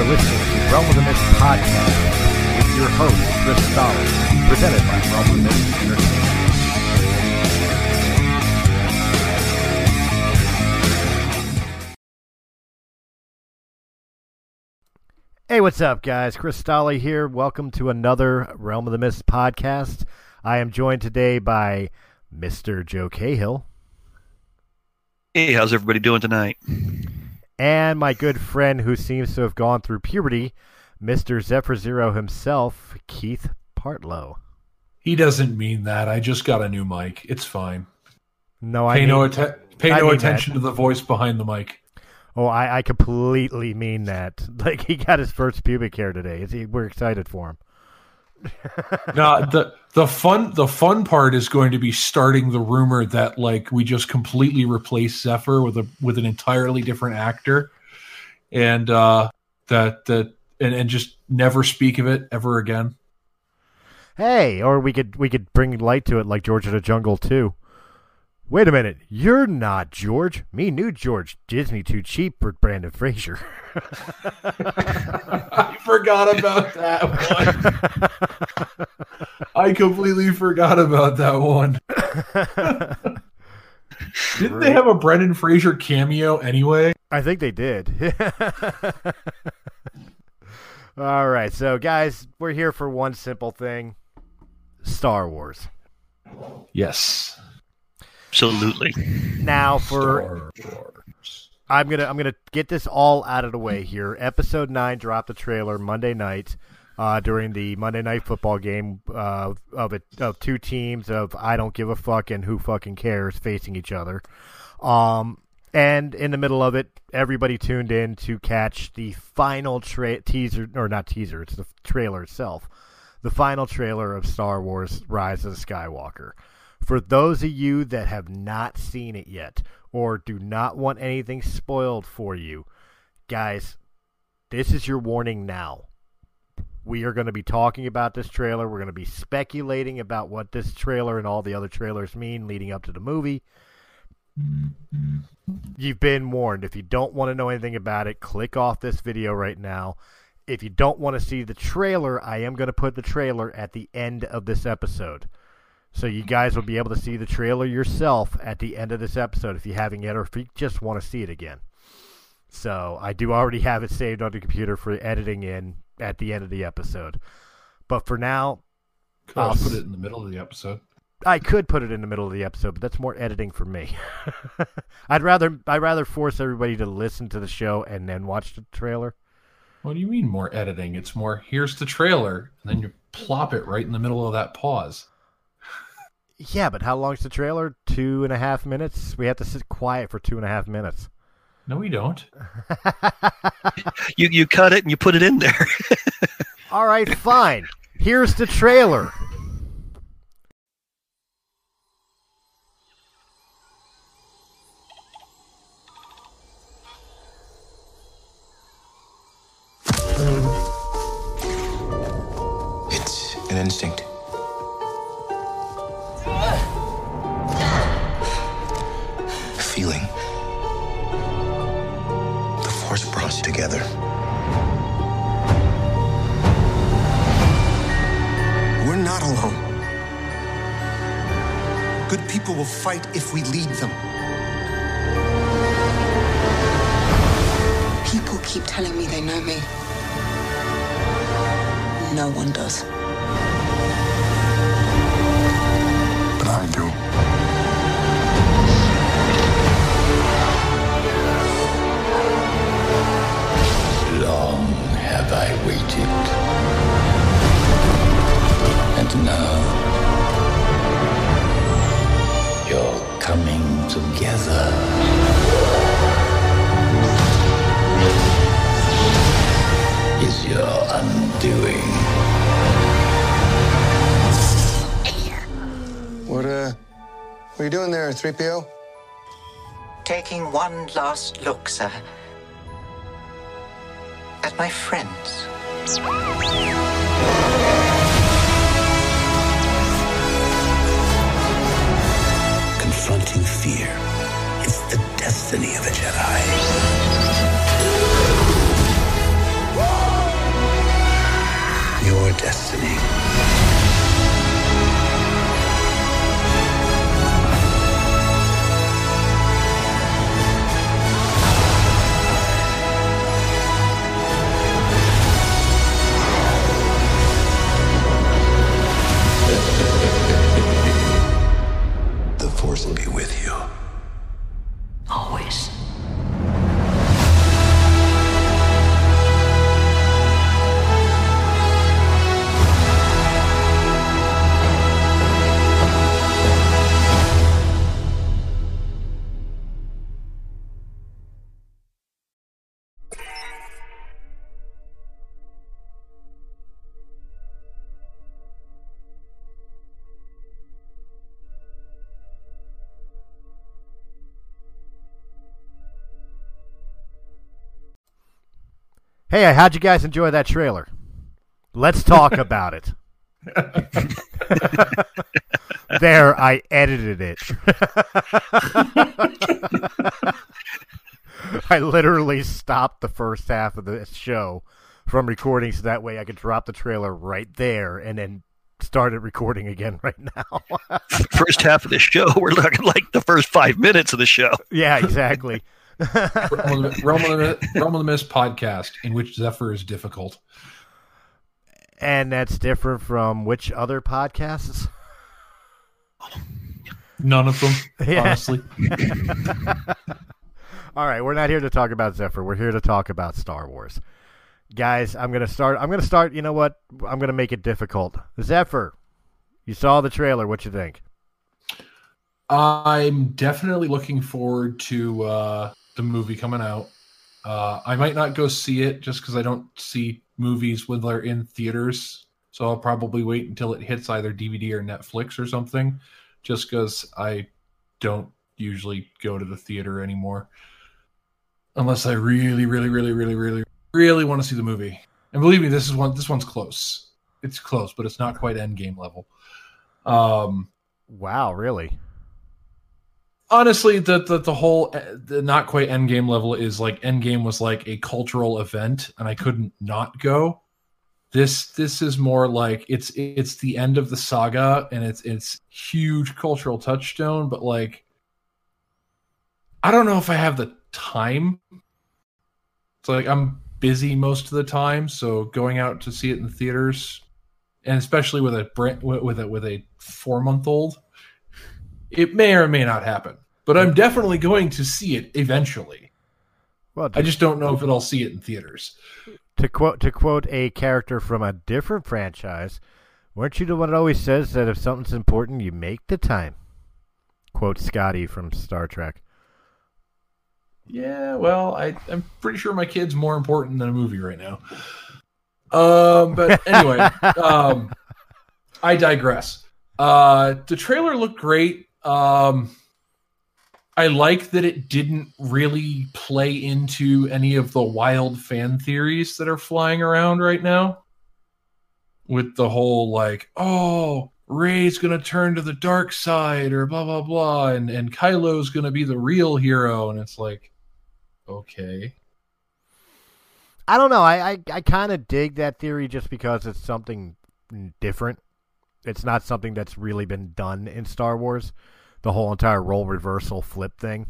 are listening to Realm of the Mist podcast with your host, Chris Stoller, presented by Realm of the Mist Entertainment. Hey, what's up, guys? Chris Stoller here. Welcome to another Realm of the Mist podcast. I am joined today by Mr. Joe Cahill Hey, how's everybody doing tonight? And my good friend who seems to have gone through puberty, Mr. Zephyr Zero himself, Keith Partlow. He doesn't mean that. I just got a new mic. It's fine. No, I Pay mean, no atten- pay I no attention to the voice behind the mic. oh, I, I completely mean that. Like he got his first pubic hair today. We're excited for him. No, the the fun the fun part is going to be starting the rumor that like we just completely replaced Zephyr with a with an entirely different actor, and uh, that that and, and just never speak of it ever again. Hey, or we could we could bring light to it like George of the Jungle too. Wait a minute, you're not George. Me knew George. Disney too cheap for Brendan Fraser. I forgot about that one. I completely forgot about that one. Didn't they have a Brendan Fraser cameo anyway? I think they did. All right, so guys, we're here for one simple thing: Star Wars. Yes. Absolutely. Now, for I'm gonna I'm gonna get this all out of the way here. Episode nine dropped the trailer Monday night uh, during the Monday night football game uh, of it of two teams of I don't give a fuck and who fucking cares facing each other. Um, and in the middle of it, everybody tuned in to catch the final tra- teaser or not teaser, it's the trailer itself, the final trailer of Star Wars: Rise of the Skywalker. For those of you that have not seen it yet or do not want anything spoiled for you, guys, this is your warning now. We are going to be talking about this trailer. We're going to be speculating about what this trailer and all the other trailers mean leading up to the movie. You've been warned. If you don't want to know anything about it, click off this video right now. If you don't want to see the trailer, I am going to put the trailer at the end of this episode. So you guys will be able to see the trailer yourself at the end of this episode if you haven't yet, or if you just want to see it again. So I do already have it saved on the computer for editing in at the end of the episode. But for now, I'll I'll put it in the middle of the episode. I could put it in the middle of the episode, but that's more editing for me. I'd rather I'd rather force everybody to listen to the show and then watch the trailer. What do you mean more editing? It's more here's the trailer, and then you plop it right in the middle of that pause. Yeah, but how long's the trailer? Two and a half minutes. We have to sit quiet for two and a half minutes. No, we don't. You you cut it and you put it in there. All right, fine. Here's the trailer. It's an instinct. Together. We're not alone. Good people will fight if we lead them. People keep telling me they know me. No one does. Have I waited. And now you're coming together. Is your undoing. What, uh, what are you doing there, 3PO? Taking one last look, sir at my friends. Confronting fear. It's the destiny of a Jedi. Your destiny. Hey, uh, how'd you guys enjoy that trailer? Let's talk about it. there, I edited it. I literally stopped the first half of the show from recording so that way I could drop the trailer right there and then started recording again right now. First half of the show, we're looking like the first five minutes of the show. yeah, exactly. Realm of, the, Realm, of the, Realm of the Mist podcast in which Zephyr is difficult. And that's different from which other podcasts? None of them, Yeah. honestly. All right, we're not here to talk about Zephyr. We're here to talk about Star Wars. Guys, I'm going to start I'm going to start, you know what? I'm going to make it difficult. Zephyr, you saw the trailer, what you think? I'm definitely looking forward to uh, the movie coming out. Uh, I might not go see it just because I don't see movies when they're in theaters. So I'll probably wait until it hits either DVD or Netflix or something, just because I don't usually go to the theater anymore. Unless I really, really, really, really, really, really want to see the movie. And believe me, this is one. This one's close. It's close, but it's not quite end game level. Um, Wow, really? Honestly the, the the whole eh, the not quite endgame level is like endgame was like a cultural event and i couldn't not go. This this is more like it's it's the end of the saga and it's it's huge cultural touchstone but like i don't know if i have the time. It's like i'm busy most of the time so going out to see it in theaters and especially with a with a with a four month old it may or may not happen, but I'm definitely going to see it eventually. Well, I just don't know if I'll see it in theaters. to quote to quote a character from a different franchise, weren't you the one that always says that if something's important, you make the time? Quote Scotty from Star Trek. Yeah, well, I, I'm pretty sure my kid's more important than a movie right now. Um, but anyway, um, I digress. Uh, the trailer looked great. Um, I like that it didn't really play into any of the wild fan theories that are flying around right now. With the whole like, oh, Rey's gonna turn to the dark side or blah blah blah, and and Kylo's gonna be the real hero, and it's like, okay, I don't know. I I, I kind of dig that theory just because it's something different. It's not something that's really been done in Star Wars. The whole entire role reversal flip thing.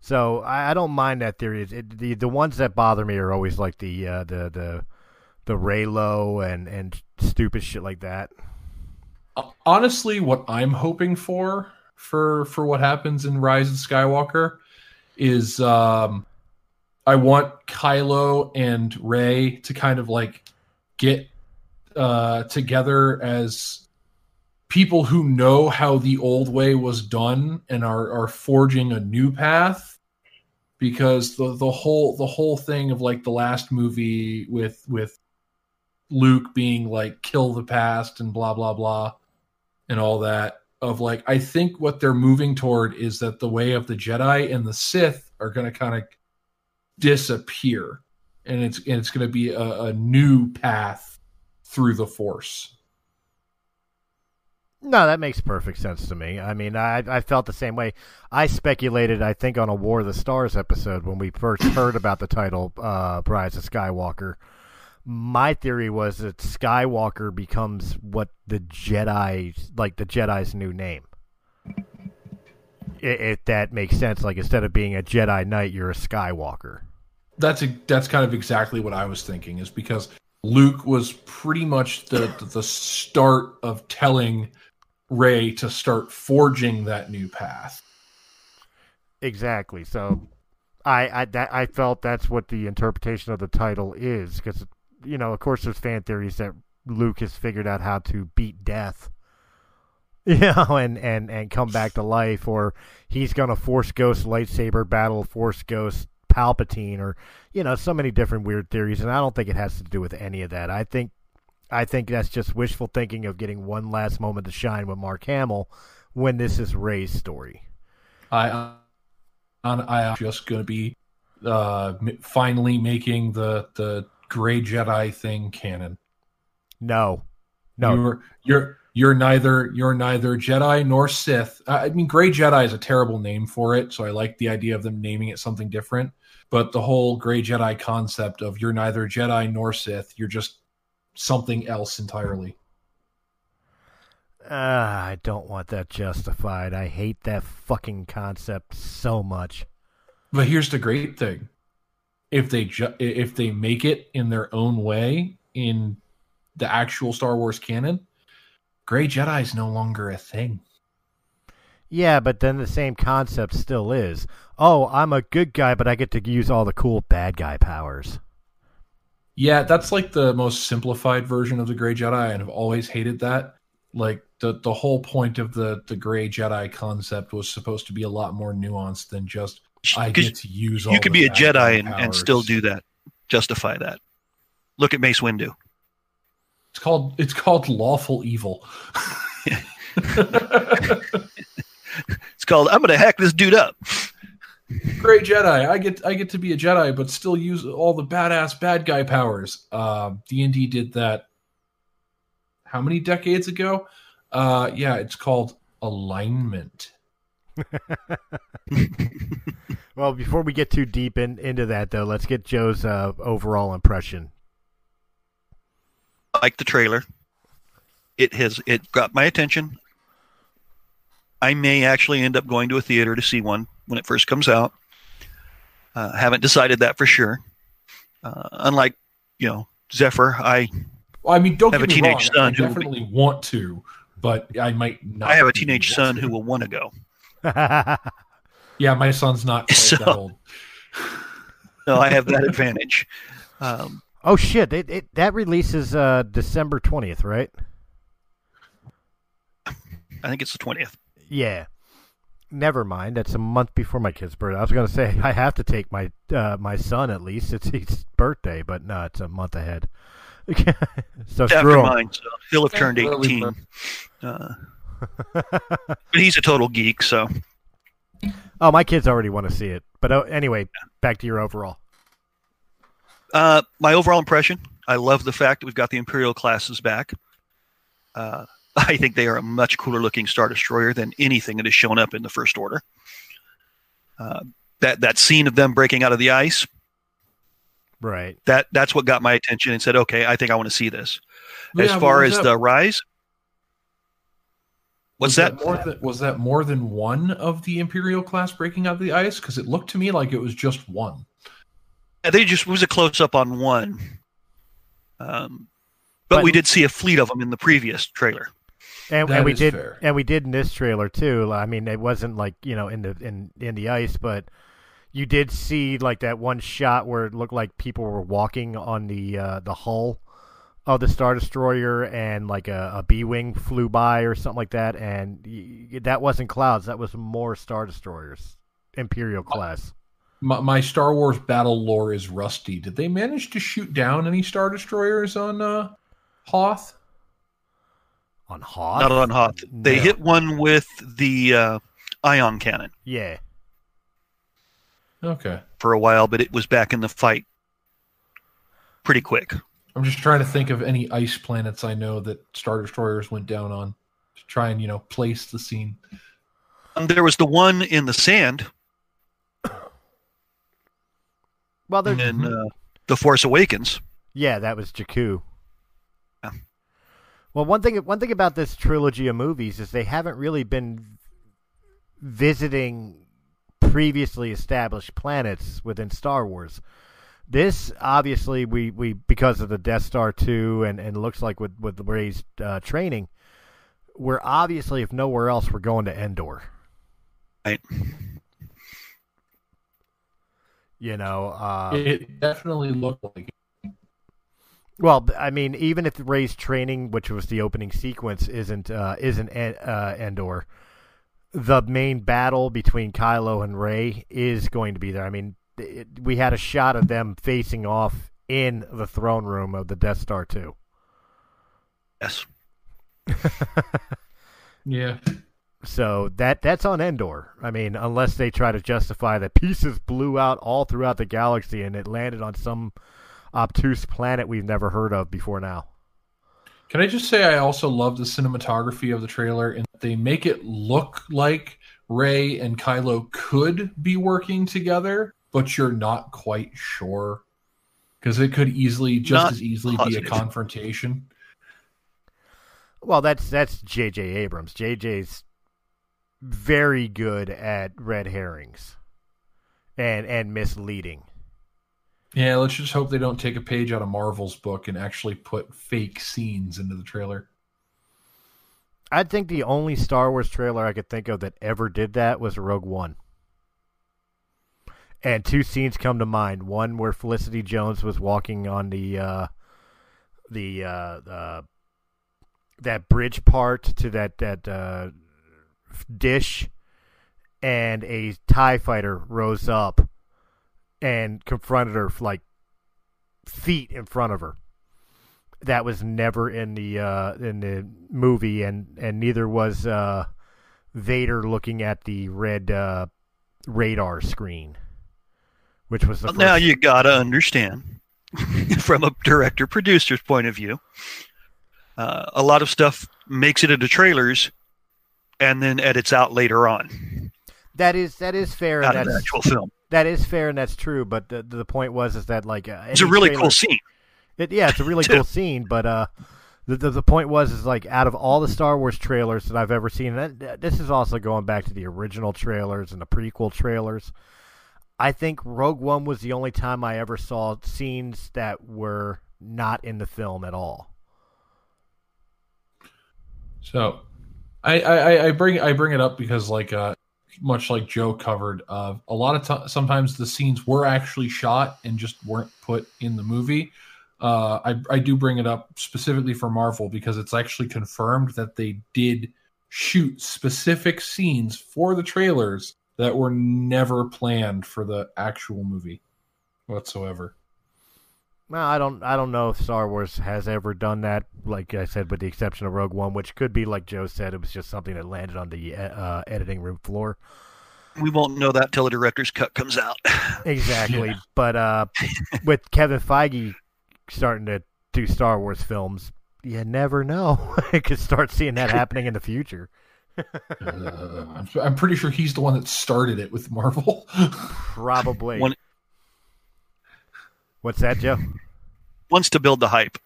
So I, I don't mind that theory. It, the the ones that bother me are always like the uh, the the the Reylo and and stupid shit like that. honestly, what I'm hoping for for for what happens in Rise of Skywalker is um I want Kylo and Rey to kind of like get uh together as people who know how the old way was done and are are forging a new path. Because the the whole the whole thing of like the last movie with with Luke being like kill the past and blah blah blah and all that of like I think what they're moving toward is that the way of the Jedi and the Sith are going to kind of disappear. And it's and it's going to be a, a new path through the force No, that makes perfect sense to me. I mean, I I felt the same way. I speculated, I think, on a War of the Stars episode when we first heard about the title uh, Rise of Skywalker. My theory was that Skywalker becomes what the Jedi, like the Jedi's new name. If that makes sense, like instead of being a Jedi Knight, you're a Skywalker. that's a, that's kind of exactly what I was thinking is because Luke was pretty much the the start of telling Rey to start forging that new path. Exactly. So, I I that, I felt that's what the interpretation of the title is because you know, of course, there's fan theories that Luke has figured out how to beat death. You know, and, and, and come back to life, or he's gonna force ghost lightsaber battle force ghost Palpatine, or you know, so many different weird theories, and I don't think it has to do with any of that. I think I think that's just wishful thinking of getting one last moment to shine with Mark Hamill when this is Rey's story. I I am just going to be uh, finally making the the gray Jedi thing canon. No, no, you're you're you're neither you're neither Jedi nor Sith. I mean, gray Jedi is a terrible name for it, so I like the idea of them naming it something different. But the whole gray Jedi concept of you're neither Jedi nor Sith, you're just something else entirely. Uh, I don't want that justified. I hate that fucking concept so much. But here's the great thing: if they ju- if they make it in their own way in the actual Star Wars canon, Gray Jedi is no longer a thing. Yeah, but then the same concept still is. Oh, I'm a good guy, but I get to use all the cool bad guy powers. Yeah, that's like the most simplified version of the Gray Jedi, and I've always hated that. Like the the whole point of the the Gray Jedi concept was supposed to be a lot more nuanced than just I get to use. you could be a Jedi and, and, still do that, justify that. Look at Mace Windu. It's called it's called lawful evil. it's called I'm going to hack this dude up. Great Jedi. I get I get to be a Jedi, but still use all the badass bad guy powers. Uh, D and D did that. How many decades ago? Uh, yeah, it's called alignment. well, before we get too deep in, into that, though, let's get Joe's uh, overall impression. Like the trailer, it has it got my attention. I may actually end up going to a theater to see one when it first comes out. Uh, haven't decided that for sure. Uh, unlike you know Zephyr, I well, I mean, don't have a teenage wrong. son I who definitely be, want to, but I might not. I have a teenage son to. who will want to go. yeah, my son's not so, that old. no, I have that advantage. Um, oh shit! It, it that releases uh, December twentieth, right? I think it's the twentieth. Yeah. Never mind. That's a month before my kid's birthday. I was going to say I have to take my uh, my son at least. It's his birthday, but no, it's a month ahead. so screw mine. So he'll have turned eighteen. Uh, but he's a total geek, so. Oh, my kids already want to see it. But uh, anyway, back to your overall. Uh, my overall impression: I love the fact that we've got the Imperial classes back. Uh, I think they are a much cooler looking Star Destroyer than anything that has shown up in the First Order. Uh, that that scene of them breaking out of the ice, right? That that's what got my attention and said, okay, I think I want to see this. Yeah, as far as that, the rise, what's that? that? more than, was that more than one of the Imperial class breaking out of the ice? Because it looked to me like it was just one. They just was a close up on one. Um, but, but we did see a fleet of them in the previous trailer. And, and we did, fair. and we did in this trailer too. I mean, it wasn't like you know in the in in the ice, but you did see like that one shot where it looked like people were walking on the uh, the hull of the Star Destroyer, and like a, a B wing flew by or something like that, and y- that wasn't clouds. That was more Star Destroyers, Imperial class. My, my, Star Wars battle lore is rusty. Did they manage to shoot down any Star Destroyers on uh, Hoth? On Hoth? Not on Hoth. They no. hit one with the uh, ion cannon. Yeah. Okay. For a while, but it was back in the fight pretty quick. I'm just trying to think of any ice planets I know that Star Destroyers went down on to try and, you know, place the scene. And there was the one in the sand. Well, there's in uh, The Force Awakens. Yeah, that was Jakku. Well, one thing one thing about this trilogy of movies is they haven't really been visiting previously established planets within Star Wars. This obviously we, we because of the Death Star two and, and looks like with with Rey's uh, training, we're obviously, if nowhere else, we're going to Endor. Right. You know, uh, it definitely looked like it. well, I mean, even if Rey's training, which was the opening sequence, isn't uh, isn't En- uh, Endor, the main battle between Kylo and Rey is going to be there. I mean, it, we had a shot of them facing off in the throne room of the Death Star too. Yes. Yeah. So that that's on Endor. I mean, unless they try to justify that pieces blew out all throughout the galaxy and it landed on some obtuse planet we've never heard of before now. Can I just say I also love the cinematography of the trailer and they make it look like Rey and Kylo could be working together, but you're not quite sure because it could easily just Not as easily be a confrontation. Well, that's that's J.J. Abrams. J.J.'s very good at red herrings and and misleading. Yeah, let's just hope they don't take a page out of Marvel's book and actually put fake scenes into the trailer. I think the only Star Wars trailer I could think of that ever did that was Rogue One. And two scenes come to mind. One where Felicity Jones was walking on the uh, the uh, uh, that bridge part to that that uh, dish, and a Tie fighter rose up and confronted her like feet in front of her. That was never in the uh, in the movie, and and neither was uh, Vader looking at the red uh, radar screen, which was the Well, now you gotta understand, from a director producer's point of view, uh, a lot of stuff makes it into trailers, and then edits out later on that is that is fair, out and of the that's actual film. that is fair, and that's true. But the the point was is that like uh, It's a really trailer- cool scene. It, yeah, it's a really cool scene, but uh, the, the the point was is like out of all the Star Wars trailers that I've ever seen, and that- this is also going back to the original trailers and the prequel trailers. I think Rogue One was the only time I ever saw scenes that were not in the film at all. So, I, I I bring I bring it up because like uh, much like Joe covered, uh, a lot of times sometimes the scenes were actually shot and just weren't put in the movie. Uh, I I do bring it up specifically for Marvel because it's actually confirmed that they did shoot specific scenes for the trailers that were never planned for the actual movie whatsoever. Well, I don't I don't know if Star Wars has ever done that. Like I said, with the exception of Rogue One, which could be like Joe said, it was just something that landed on the uh, editing room floor. We won't know that till the director's cut comes out. Exactly. Yeah. But uh, with Kevin Feige starting to do Star Wars films, you never know. you could start seeing that happening in the future. Uh, I'm, I'm pretty sure he's the one that started it with Marvel. Probably. One- What's that, Joe? Wants to build the hype.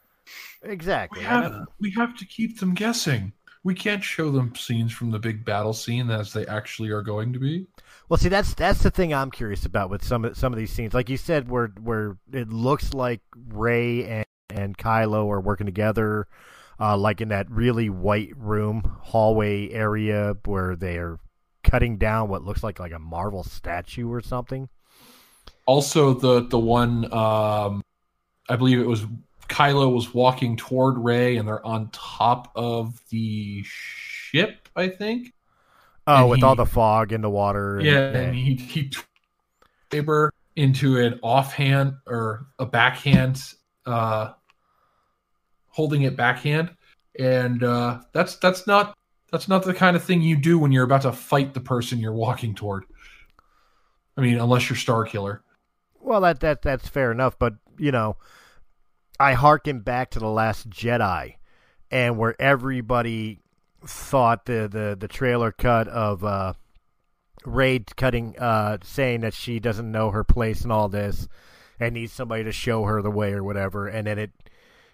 Exactly. We have we have to keep them guessing. We can't show them scenes from the big battle scene as they actually are going to be. Well, see, that's that's the thing I'm curious about with some of some of these scenes. Like you said, where where it looks like Rey and and Kylo are working together, uh, like in that really white room hallway area where they are cutting down what looks like like a Marvel statue or something. Also, the the one um, I believe it was Kylo was walking toward Rey, and they're on top of the ship. I think. Oh, And with he- all the fog in the water. and- Yeah, and he he saber into an offhand or a backhand, uh, holding it backhand, and uh, that's that's not that's not the kind of thing you do when you're about to fight the person you're walking toward. I mean, unless you're Star Killer. Well, that that that's fair enough, but you know, I harken back to the Last Jedi, and where everybody thought the the, the trailer cut of uh, Rey cutting, uh, saying that she doesn't know her place and all this, and needs somebody to show her the way or whatever, and then it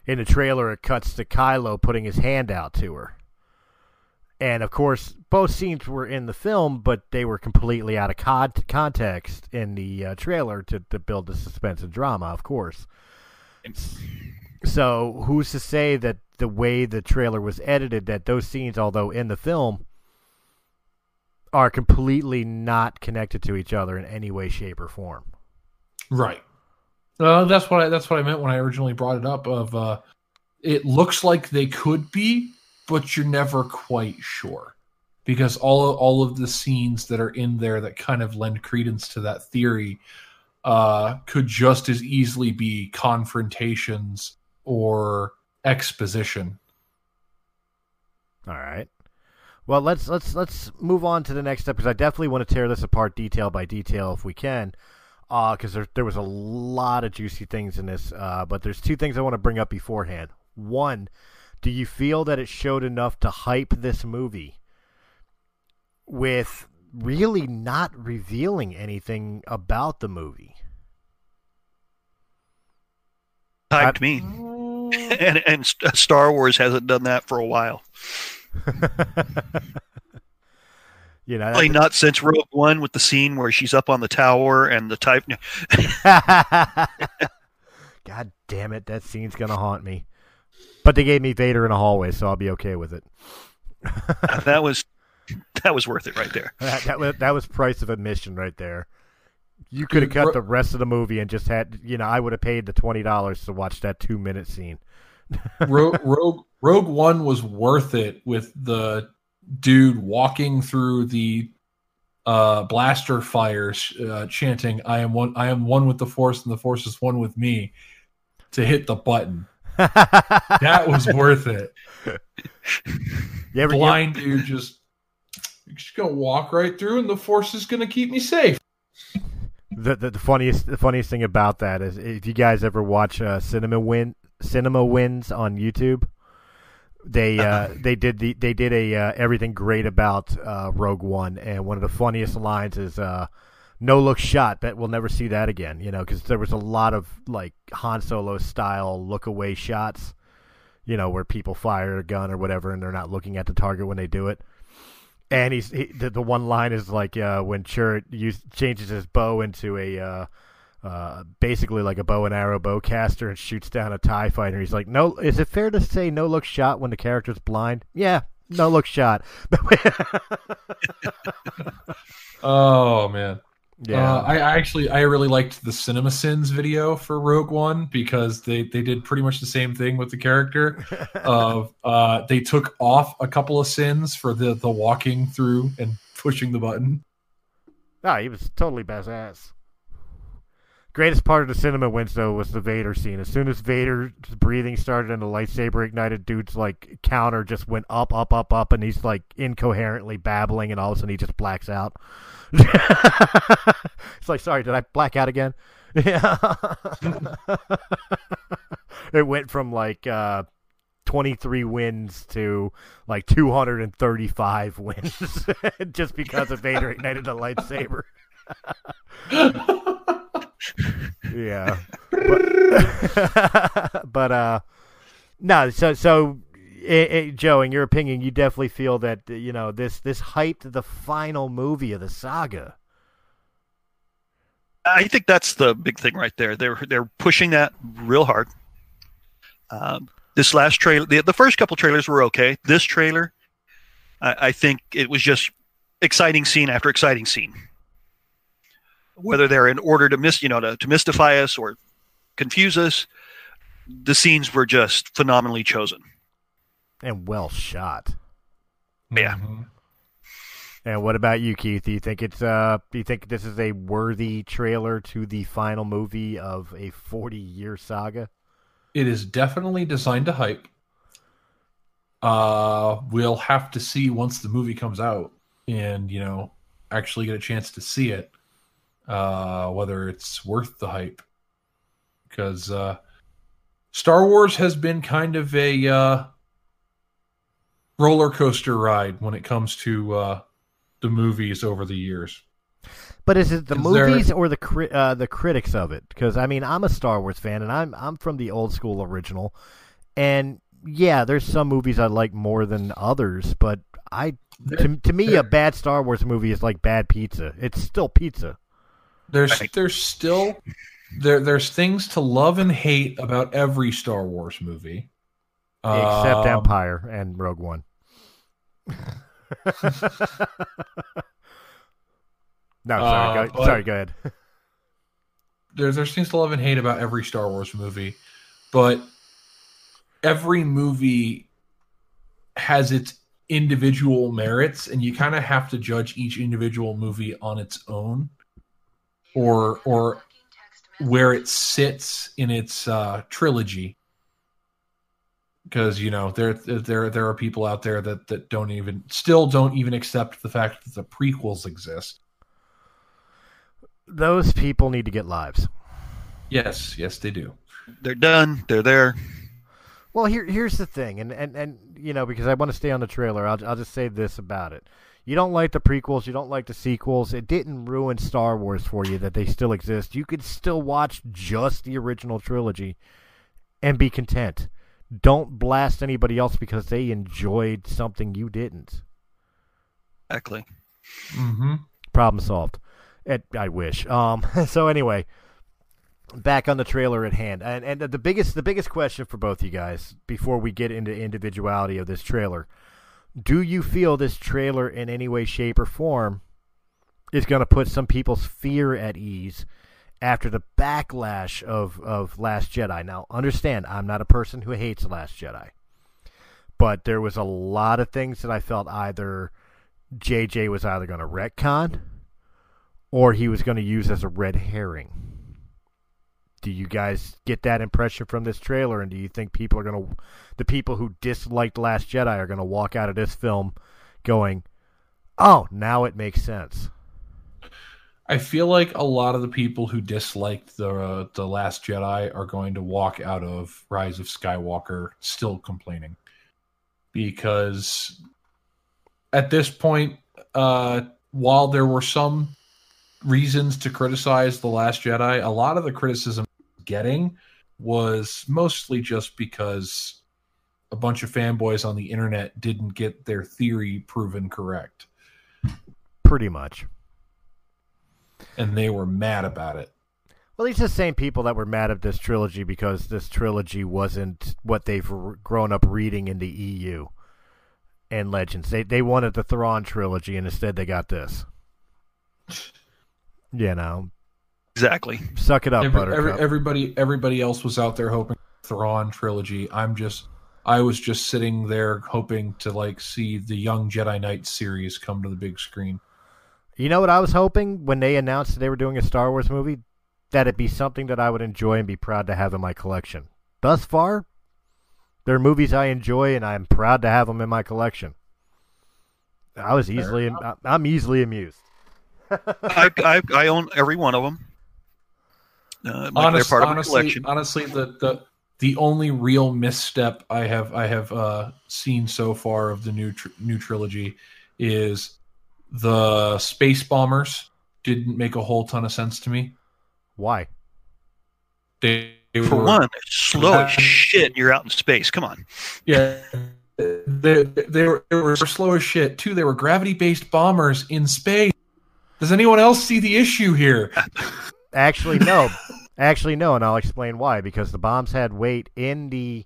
in the trailer it cuts to Kylo putting his hand out to her. And of course, both scenes were in the film, but they were completely out of con- context in the uh, trailer to, to build the suspense and drama. Of course, So who's to say that the way the trailer was edited, that those scenes, although in the film, are completely not connected to each other in any way, shape, or form? Right. Uh, that's what I, that's what I meant when I originally brought it up. Of uh, it looks like they could be, but you're never quite sure because all all of the scenes that are in there that kind of lend credence to that theory uh, could just as easily be confrontations or exposition. All right. Well, let's let's let's move on to the next step because I definitely want to tear this apart detail by detail if we can, because there there was a lot of juicy things in this. Uh, but there's two things I want to bring up beforehand. One, do you feel that it showed enough to hype this movie with really not revealing anything about the movie? Hyped me, and and Star Wars hasn't done that for a while. you know, Probably not since Rogue One with the scene where she's up on the tower and the type. God damn it, that scene's gonna haunt me. But they gave me Vader in a hallway, so I'll be okay with it. that was that was worth it right there. That, that was that was price of admission right there. You could have cut Ro- the rest of the movie and just had, you know, I would have paid the twenty dollars to watch that two minute scene. Rogue, Rogue Rogue One was worth it with the dude walking through the uh, blaster fires, uh, chanting, "I am one. I am one with the Force, and the Force is one with me." To hit the button, that was worth it. You ever, you, Blind dude just you're just gonna walk right through, and the Force is gonna keep me safe. the, the the funniest the funniest thing about that is if you guys ever watch uh, Cinema Win Cinema Wins on YouTube, they uh, they did the they did a uh, everything great about uh, Rogue One, and one of the funniest lines is uh, "No look shot." Bet we'll never see that again. You know, because there was a lot of like Han Solo style look away shots. You know, where people fire a gun or whatever, and they're not looking at the target when they do it. And he's he, the, the one line is like uh, when Chirrut use, changes his bow into a uh, uh, basically like a bow and arrow bowcaster and shoots down a Tie fighter. He's like, "No, is it fair to say no look shot when the character's blind?" Yeah, no look shot. Oh man. Yeah, Uh, I I actually I really liked the Cinema Sins video for Rogue One because they they did pretty much the same thing with the character of uh they took off a couple of sins for the the walking through and pushing the button. no, he was totally badass. Greatest part of the cinema wins though was the Vader scene. As soon as Vader's breathing started and the lightsaber ignited, dude's like counter just went up, up, up, up, and he's like incoherently babbling, and all of a sudden he just blacks out. it's like, sorry, did I black out again? Yeah. it went from like uh, 23 wins to like 235 wins just because of Vader ignited the lightsaber. Yeah. But, but uh no, so so it, it, Joe, in your opinion, you definitely feel that you know this this hyped the final movie of the saga. I think that's the big thing right there. They're they're pushing that real hard. Um, this last trailer, the, the first couple trailers were okay. This trailer, I, I think it was just exciting scene after exciting scene. Whether they're in order to miss, you know, to, to mystify us or confuse us, the scenes were just phenomenally chosen. and well shot. Yeah. Mhm. And what about you, Keith? Do you think it's uh do you think this is a worthy trailer to the final movie of a 40-year saga? It is definitely designed to hype. Uh, we'll have to see once the movie comes out and you know actually get a chance to see it, uh, whether it's worth the hype. Because uh, Star Wars has been kind of a uh, roller coaster ride when it comes to uh, the movies over the years. But is it the Is there- movies or the cri- uh, the critics of it? Because I mean, I'm a Star Wars fan, and I'm I'm from the old school original, and yeah, there's some movies I like more than others, but I to, to me a bad Star Wars movie is like bad pizza. It's still pizza. There's Right. there's still there there's things to love and hate about every Star Wars movie. Except Um, Empire and Rogue One. no, sorry. Uh, go, sorry, go ahead. there's there's things to love and hate about every Star Wars movie, but every movie has its individual merits, and you kind of have to judge each individual movie on its own, or or where it sits in its uh, trilogy. Because you know there there there are people out there that that don't even still don't even accept the fact that the prequels exist. Those people need to get lives. Yes, yes, they do. They're done. They're there. Well, here here's the thing, and, and, and you know because I want to stay on the trailer, I'll I'll just say this about it. You don't like the prequels, you don't like the sequels. It didn't ruin Star Wars for you that they still exist. You could still watch just the original trilogy and be content. Don't blast anybody else because they enjoyed something you didn't. Exactly. Mm-hmm. Problem solved. It, I wish. Um. So anyway, back on the trailer at hand, and and the biggest the biggest question for both you guys before we get into individuality of this trailer, do you feel this trailer in any way, shape, or form is going to put some people's fear at ease? After the backlash of, of Last Jedi. Now, understand, I'm not a person who hates Last Jedi. But there was a lot of things that I felt either JJ was either going to retcon or he was going to use as a red herring. Do you guys get that impression from this trailer? And do you think people are going to, the people who disliked Last Jedi are going to walk out of this film going, oh, now it makes sense? I feel like a lot of the people who disliked the uh, the Last Jedi are going to walk out of Rise of Skywalker still complaining because at this point, uh, while there were some reasons to criticize the Last Jedi, a lot of the criticism getting was mostly just because a bunch of fanboys on the internet didn't get their theory proven correct Pretty much. and they were mad about it. Well, these are the same people that were mad at this trilogy because this trilogy wasn't what they've r- grown up reading in the EU and Legends. They they wanted the Thrawn trilogy, and instead they got this. You know, Exactly. suck it up, Every- Buttercup. every- everybody everybody else was out there hoping Thrawn trilogy. I'm just I was just sitting there hoping to like see the Young Jedi Knight series come to the big screen. You know what I was hoping when they announced that they were doing a Star Wars movie? That it be something that I would enjoy and be proud to have in my collection. Thus far, they're movies I enjoy and I'm proud to have them in my collection. I was easily, I'm easily amused. I, I I own every one of them. Uh, like they're Honest, part of my honestly, collection. honestly, the, the the only real misstep I have I have uh, seen so far of the new tr- new trilogy is the space bombers didn't make a whole ton of sense to me. Why? They, they For were- one, they're slow as shit. You're out in space. Come on. Yeah. They, they, were, they were slow as shit. Two, they were gravity based bombers in space. Does anyone else see the issue here? Actually, no. Actually, no, and I'll explain why. Because the bombs had weight in the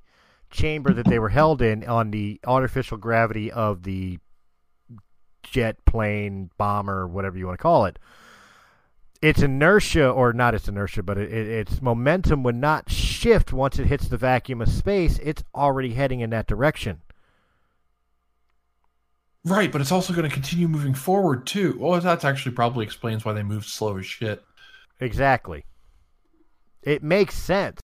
chamber that they were held in on the artificial gravity of the jet plane, bomber, whatever you want to call it. Its inertia, or not its inertia, but it, it, its momentum would not shift once it hits the vacuum of space. It's already heading in that direction. Right, but it's also going to continue moving forward, too. Well, that actually probably explains why they moved slow as shit. Exactly. It makes sense.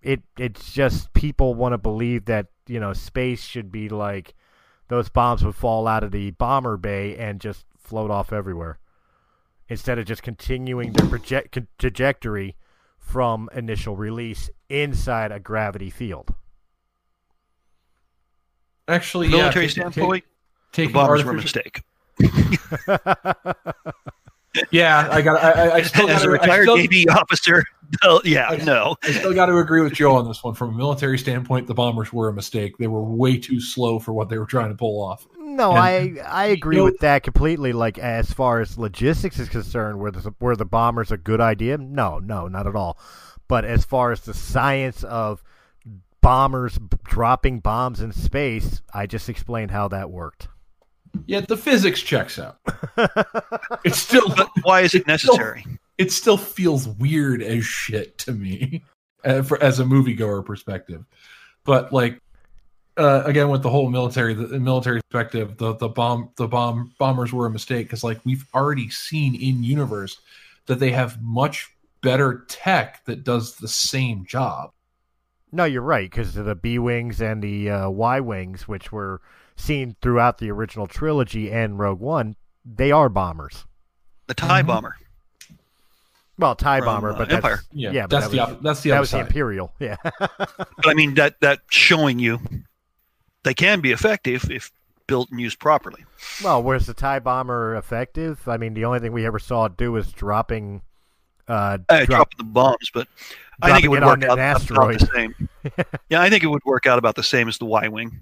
It it's just people want to believe that, you know, space should be like those bombs would fall out of the bomber bay and just float off everywhere. Instead of just continuing their project trajectory from initial release inside a gravity field. Actually, Military yeah, ta- ta- standpoint, the taking bombers were a mistake. Yeah, I got. I, I- I still got As a to. I retired still, Navy officer, yeah, I- no. I still got to agree with Joe on this one. From a military standpoint, the bombers were a mistake. They were way too slow for what they were trying to pull off. No, And- I I agree know- with that completely. Like as far as logistics is concerned, where the where the bomber's a good idea, no, no, not at all. But as far as the science of bombers b- dropping bombs in space, I just explained how that worked. Yeah, the physics checks out. It's still But why is it It's still- necessary? it still feels weird as shit to me uh, for, as a moviegoer perspective. But like uh, again with the whole military the, the military perspective, the the bomb the bomb bombers were a mistake because like we've already seen in universe that they have much better tech that does the same job. No, you're right because the B wings and the uh, Y wings, which were seen throughout the original trilogy and Rogue One, they are bombers. The TIE Mhm. bomber. Well, Tie From, bomber, uh, but Empire. Yeah, yeah, but that's that the was, op- that's the that other was the. Imperial. Yeah. But I mean that that showing you they can be effective if built and used properly. Well, was the TIE bomber effective? I mean, the only thing we ever saw it do was dropping. Uh, Uh, drop- dropping the bombs, but I think it would it work out about the same. yeah, I think it would work out about the same as the Y wing.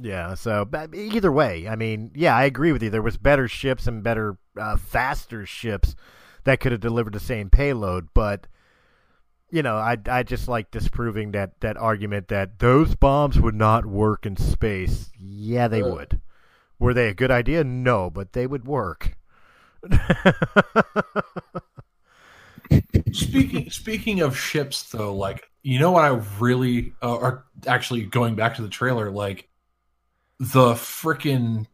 Yeah, so but either way, I mean, yeah, I agree with you. There was better ships and better, uh, faster ships that could have delivered the same payload, but you know, I I just like disproving that that argument that those bombs would not work in space. Yeah, they Uh. would. Were they a good idea? No, but they would work. speaking speaking of ships though like you know what i really uh, or actually going back to the trailer like the freaking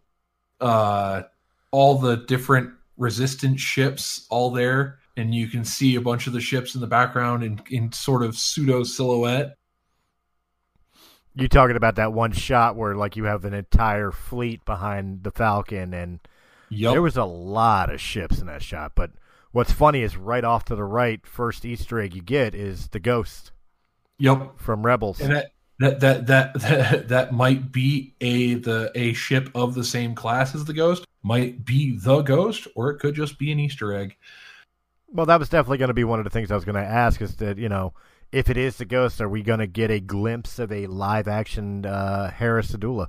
uh all the different resistant ships all there and you can see a bunch of the ships in the background in, in sort of pseudo silhouette. You talking about that one shot where like you have an entire fleet behind the Falcon and yep there was a lot of ships in that shot, but what's funny is right off to the right, first Easter egg you get is the ghost yep from Rebels. and that that that that that, that might be a the a ship of the same class as the ghost might be the ghost or it could just be an easter egg Well, that was definitely going to be one of the things I was going to ask is that, you know, if it is the ghost, are we going to get a glimpse of a live action uh, Hera Syndulla?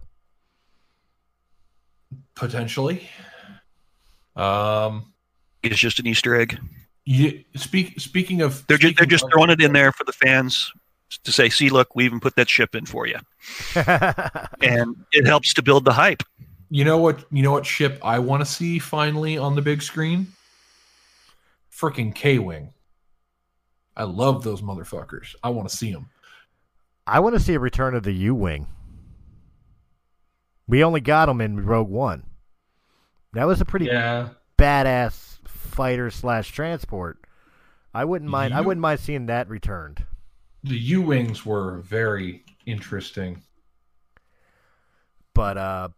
potentially um It's just an Easter egg. you, speak speaking of They're just they're just of- throwing it in there for the fans to say, "See, look, we even put that ship in for you," and it helps to build the hype. you know what you know what ship i want to see finally on the big screen freaking k-wing i love those motherfuckers i want to see them I want to see a return of the U Wing. We only got them in Rogue One. That was a pretty yeah badass fighter slash transport. I wouldn't mind. I wouldn't mind seeing that returned. The u-wings were very interesting But uh,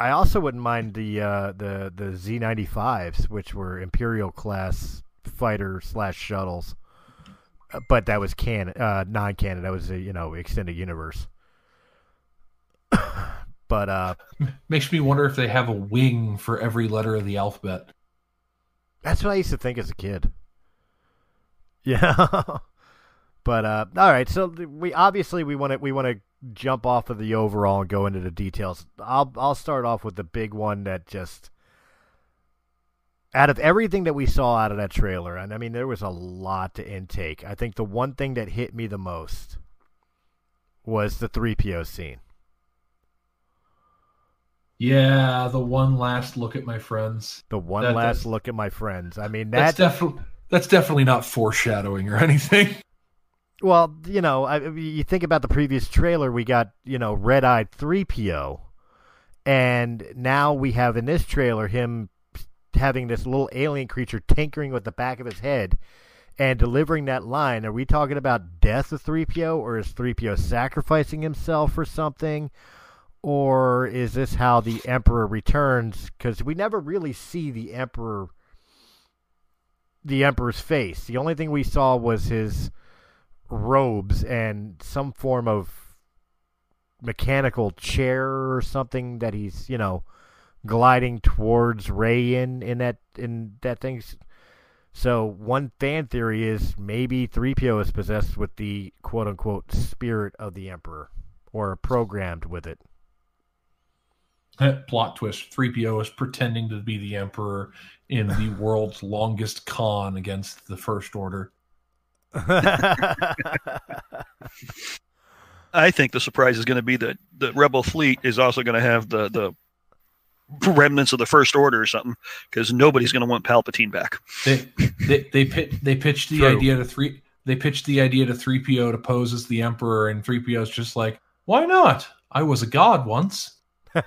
I also wouldn't mind the uh, the the Z ninety fives, which were Imperial class fighter slash shuttles. Uh, But that was canon, uh, non canon. That was a you know extended universe. but uh, makes me wonder if they have a wing for every letter of the alphabet That's what I used to think as a kid. Yeah. But uh all right, so we obviously we want to we want to jump off of the overall and go into the details. I'll I'll start off with the big one that just out of everything that we saw out of that trailer, and I mean there was a lot to intake. I think the one thing that hit me the most was the 3PO scene. yeah the one last look at my friends The one That- last look at my friends. I mean that's definitely that's definitely not foreshadowing or anything Well, you know, I, you think about the previous trailer, we got, you know, Red Eyed 3PO. And now we have in this trailer him having this little alien creature tinkering with the back of his head and delivering that line. Are we talking about death of 3PO or is 3PO sacrificing himself for something? Or is this how the Emperor returns? Because we never really see the Emperor, the Emperor's face. The only thing we saw was his robes and some form of mechanical chair or something that he's you know gliding towards Rey in in that in that thing. So one fan theory is maybe 3PO is possessed with the quote unquote spirit of the Emperor or programmed with it. Plot twist: 3PO is pretending to be the Emperor in the world's longest con against the First Order. I think the surprise is going to be that the Rebel fleet is also going to have the the remnants of the First Order or something, because nobody's going to want Palpatine back. They they they, pit, they pitched the True. idea to three. They pitched the idea to 3PO to pose as the Emperor, and 3PO's just like, why not? I was a god once.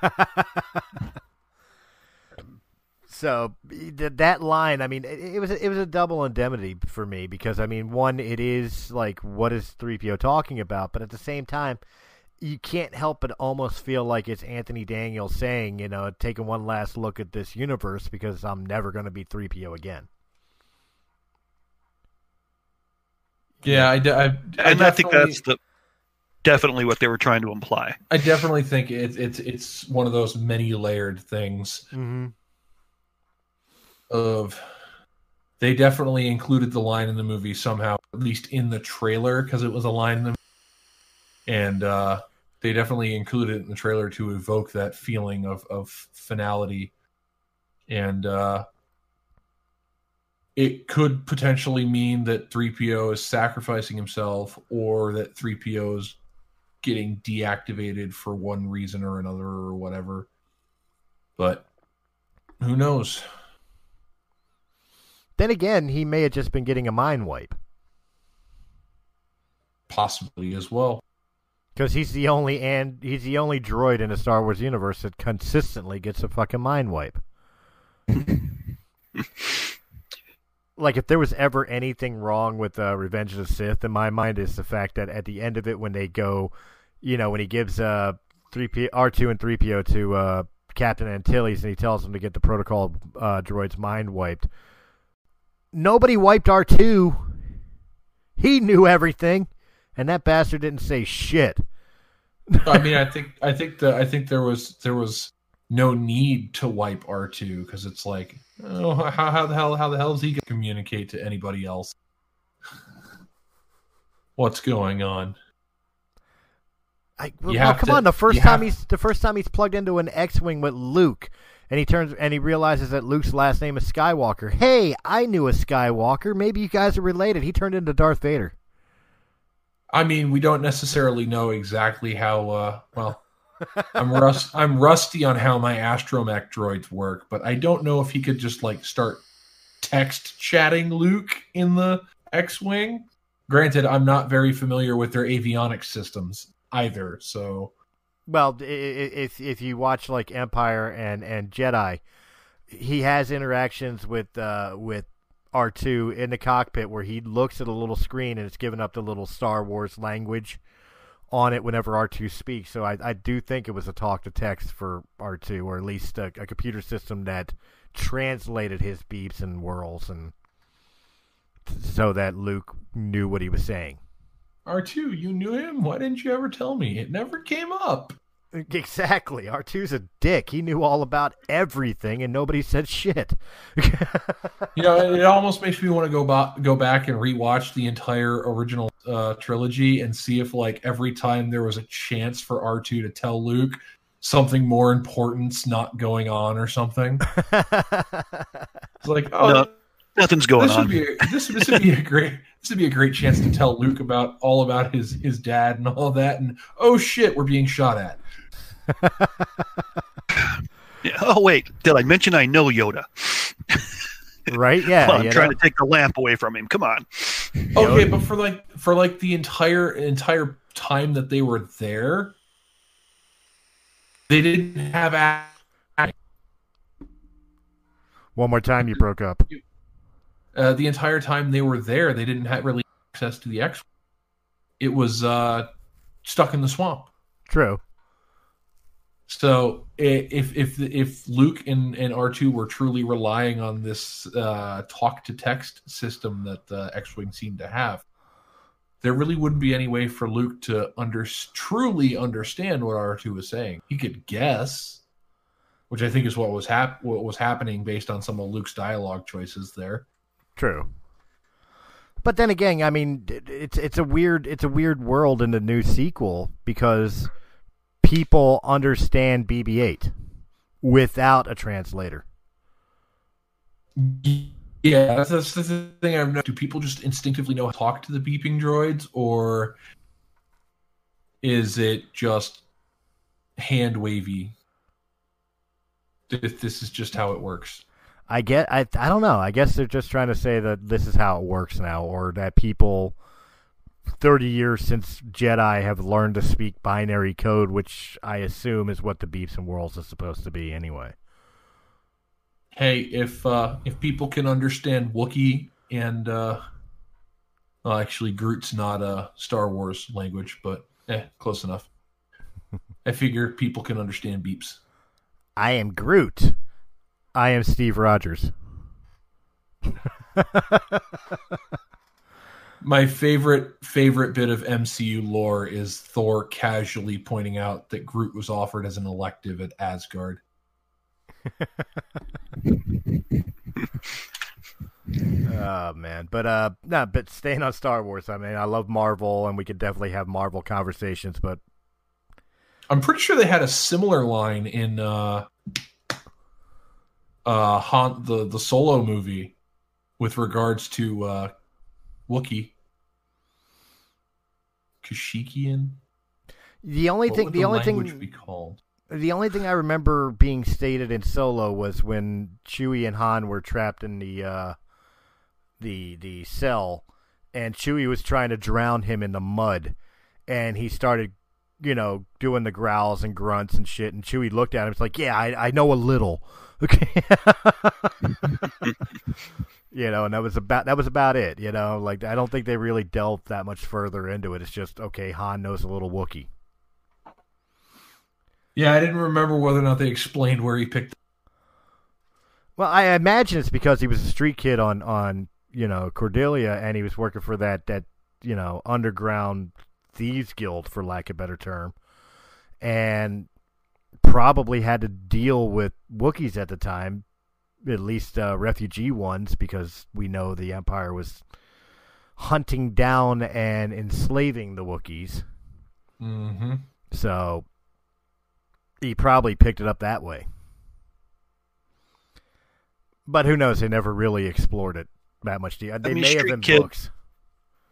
so th- that line, I mean, it, it was a, it was a double indemnity for me because I mean, one, it is like what is three PO talking about, but at the same time, you can't help but almost feel like it's Anthony Daniels saying, you know, taking one last look at this universe because I'm never going to be three PO again. Yeah, I, I, I and I think that's the definitely what they were trying to imply. I definitely think it's it's it's one of those many layered things Mm-hmm. Of they definitely included the line in the movie somehow, at least in the trailer, because it was a line in the and uh, they definitely included it in the trailer to evoke that feeling of of finality, and uh, it could potentially mean that 3PO is sacrificing himself, or that 3PO is getting deactivated for one reason or another, or whatever. But who knows? Then again, he may have just been getting a mind wipe Possibly as well. because he's the only and he's the only droid in the Star Wars universe that consistently gets a fucking mind wipe. like if there was ever anything wrong with uh, Revenge of the Sith, in my mind is the fact that at the end of it, when they go, you know, when he gives uh three P R two and three PO to uh, Captain Antilles and he tells him to get the protocol uh, droid's mind wiped. Nobody wiped R two. He knew everything, and that bastard didn't say shit. I mean, I think I think the I think there was there was no need to wipe R two because it's like, oh, how how the hell how the hell is he going to communicate to anybody else? What's going on? I, well, come to- on. The first time have- he's the first time he's plugged into an X-wing with Luke, and he turns and he realizes that Luke's last name is Skywalker. Hey, I knew a Skywalker. Maybe you guys are related. He turned into Darth Vader. I mean, we don't necessarily know exactly how. Uh, well, I'm rust I'm rusty on how my astromech droids work, but I don't know if he could just like start text chatting Luke in the X-wing. Granted, I'm not very familiar with their avionics systems either, so Well, if if you watch like Empire and and Jedi, he has interactions with uh, with R two in the cockpit where he looks at a little screen and it's giving up the little Star Wars language on it whenever R two speaks. So I I do think it was a talk to text for R two or at least a, a computer system that translated his beeps and whirls and so that Luke knew what he was saying. R2, you knew him? Why didn't you ever tell me? It never came up. Exactly. R2's a dick. He knew all about everything and nobody said shit. You know, it almost makes me want to go back, go back and rewatch the entire original uh, trilogy and see if, like, every time there was a chance for R2 to tell Luke something more important's not going on or something. It's like, oh, No, nothing's going this on. be a, this, this would be a great this would be a great chance to tell Luke about all about his his dad and all that and oh shit we're being shot at Oh wait, did I mention I know Yoda? right? Yeah. well, I'm trying know? to take the lamp away from him. Come on. okay but for like for like the entire entire time that they were there they didn't have a- One more time, you broke up. Uh, the entire time they were there they didn't have really access to the X Wing. it was uh stuck in the swamp True. So if if if Luke and, and R two were truly relying on this uh, talk to text system that uh, X wing seemed to have, there really wouldn't be any way for Luke to under truly understand what R two was saying. He could guess, which I think is what was hap- what was happening based on some of Luke's dialogue choices there. True. But then again, I mean, d- d- it's it's a weird it's a weird world in the new sequel because people understand BB-8. without a translator. Yeah, that's, that's, that's the thing I've noticed. Do people just instinctively know how to talk to the beeping droids, or is it just hand wavy? If this is just how it works. I get I I don't know. I guess they're just trying to say that this is how it works now or that people 30 years since Jedi have learned to speak binary code, which I assume is what the beeps and whirls is supposed to be anyway. Hey, if uh if people can understand Wookiee and uh well, actually Groot's not a Star Wars language, but eh, close enough. I figure people can understand beeps. I am Groot. I am Steve Rogers. My favorite favorite bit of MCU lore is Thor casually pointing out that Groot was offered as an elective at Asgard. Oh man, but uh, no, but staying on Star Wars. I mean, I love Marvel, and we could definitely have Marvel conversations. But I'm pretty sure they had a similar line in uh uh Han the the solo movie with regards to uh Wookiee. Kashyyykian? the only What thing, would the, only thing, be called? the only thing I remember being stated in Solo was when Chewie and Han were trapped in the uh, the the cell, and Chewie was trying to drown him in the mud, and he started, you know, doing the growls and grunts and shit. And Chewie looked at him. It's like, yeah, I, I know a little, okay. you know, and that was about that was about it. You know, like I don't think they really delved that much further into it. It's just okay. Han knows a little Wookiee. Yeah, I didn't remember whether or not they explained where he picked Well, I imagine it's because he was a street kid on on you know Corellia, and he was working for that that you know underground thieves guild, for lack of a better term, and probably had to deal with Wookiees at the time, at least uh, refugee ones, because we know the Empire was hunting down and enslaving the Wookiees. Mm-hmm. So he probably picked it up that way. But who knows? They never really explored it that much. They mean, may have Street in Kid- books.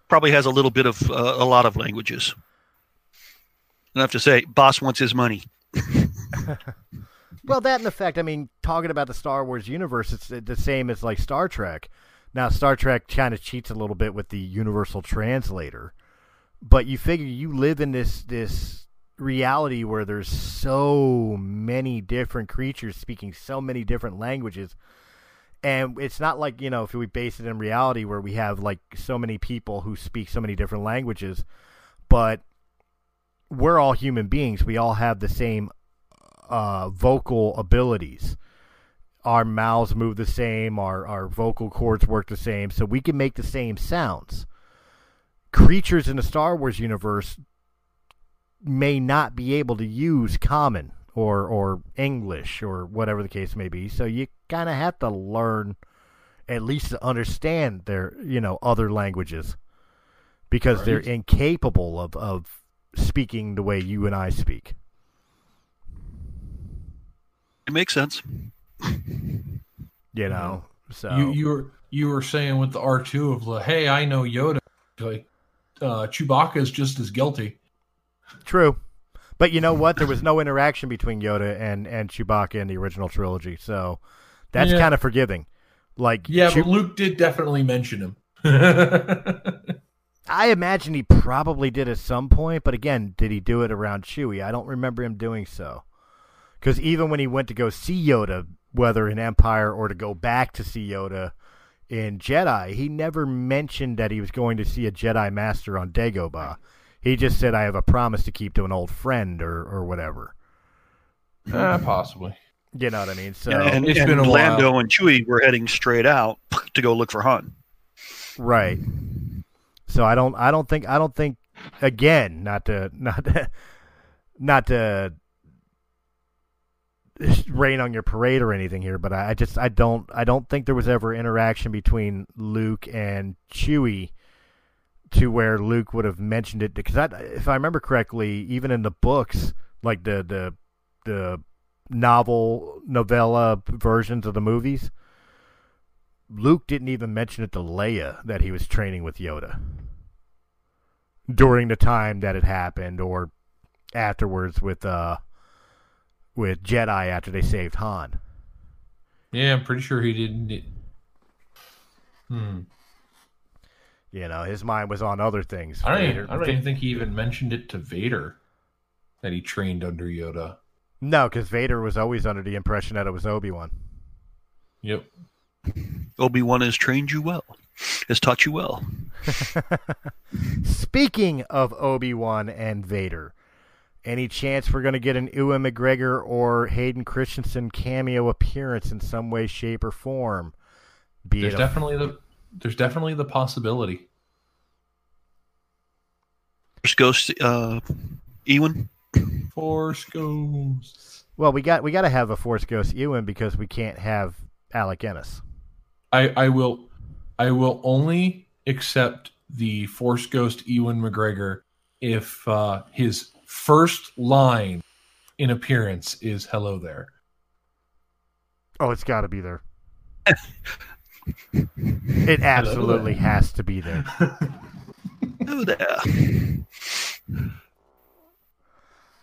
Probably has a little bit of uh, a lot of languages. Enough to say, boss wants his money. Well, that in effect, I mean, talking about the Star Wars universe, it's the same as like Star Trek. Now, Star Trek kind of cheats a little bit with the universal translator, but you figure you live in this this reality where there's so many different creatures speaking so many different languages. And it's not like, you know, if we base it in reality where we have like so many people who speak so many different languages, but we're all human beings. We all have the same uh, vocal abilities. Our mouths move the same, our, our vocal cords work the same, so we can make the same sounds. Creatures in the Star Wars universe may not be able to use common or, or English or whatever the case may be, so you kind of have to learn at least to understand their you know other languages because they're incapable of, of speaking the way you and I speak. It makes sense. You know, so You you were you were saying with the R two of the hey, I know Yoda. Like uh, Chewbacca is just as guilty. true. But you know what? There was no interaction between Yoda and and Chewbacca in the original trilogy, so that's Yeah. kind of forgiving. Like, Yeah, Chew- but Luke did definitely mention him. I imagine he probably did at some point, but again, did he do it around Chewie? I don't remember him doing so. Because even when he went to go see Yoda, whether in Empire or to go back to see Yoda in Jedi, he never mentioned that he was going to see a Jedi Master on Dagobah. He just said, "I have a promise to keep to an old friend," or or whatever. Ah, possibly. You know what I mean? So and it's and been a Lando while. and Chewie were heading straight out to go look for Han. Right. So I don't I don't think I don't think again, not to not to, not to rain on your parade or anything here, but I, I just I don't I don't think there was ever interaction between Luke and Chewie to where Luke would have mentioned it because I, if I remember correctly, even in the books, like the the the novel novella versions of the movies, Luke didn't even mention it to Leia that he was training with Yoda during the time that it happened, or afterwards with uh with Jedi after they saved Han. Yeah, I'm pretty sure he didn't. Hmm. You know, his mind was on other things. I don't, even, I don't even think he even mentioned it to Vader that he trained under Yoda. No, because Vader was always under the impression that it was Obi Wan. Yep. Obi Wan has trained you well, has taught you well. Speaking of Obi Wan and Vader, any chance we're going to get an Ewan McGregor or Hayden Christensen cameo appearance in some way, shape, or form? Be There's it a- definitely the there's definitely the possibility. Force Ghost, uh, Ewan. Force Ghosts. well, we got we got to have a Force Ghost Ewan because we can't have Alec Guinness. I I will I will only accept the Force Ghost Ewan McGregor if uh, his first line in appearance is "Hello there." Oh, it's got to be there. it absolutely has to be there. Oh, there.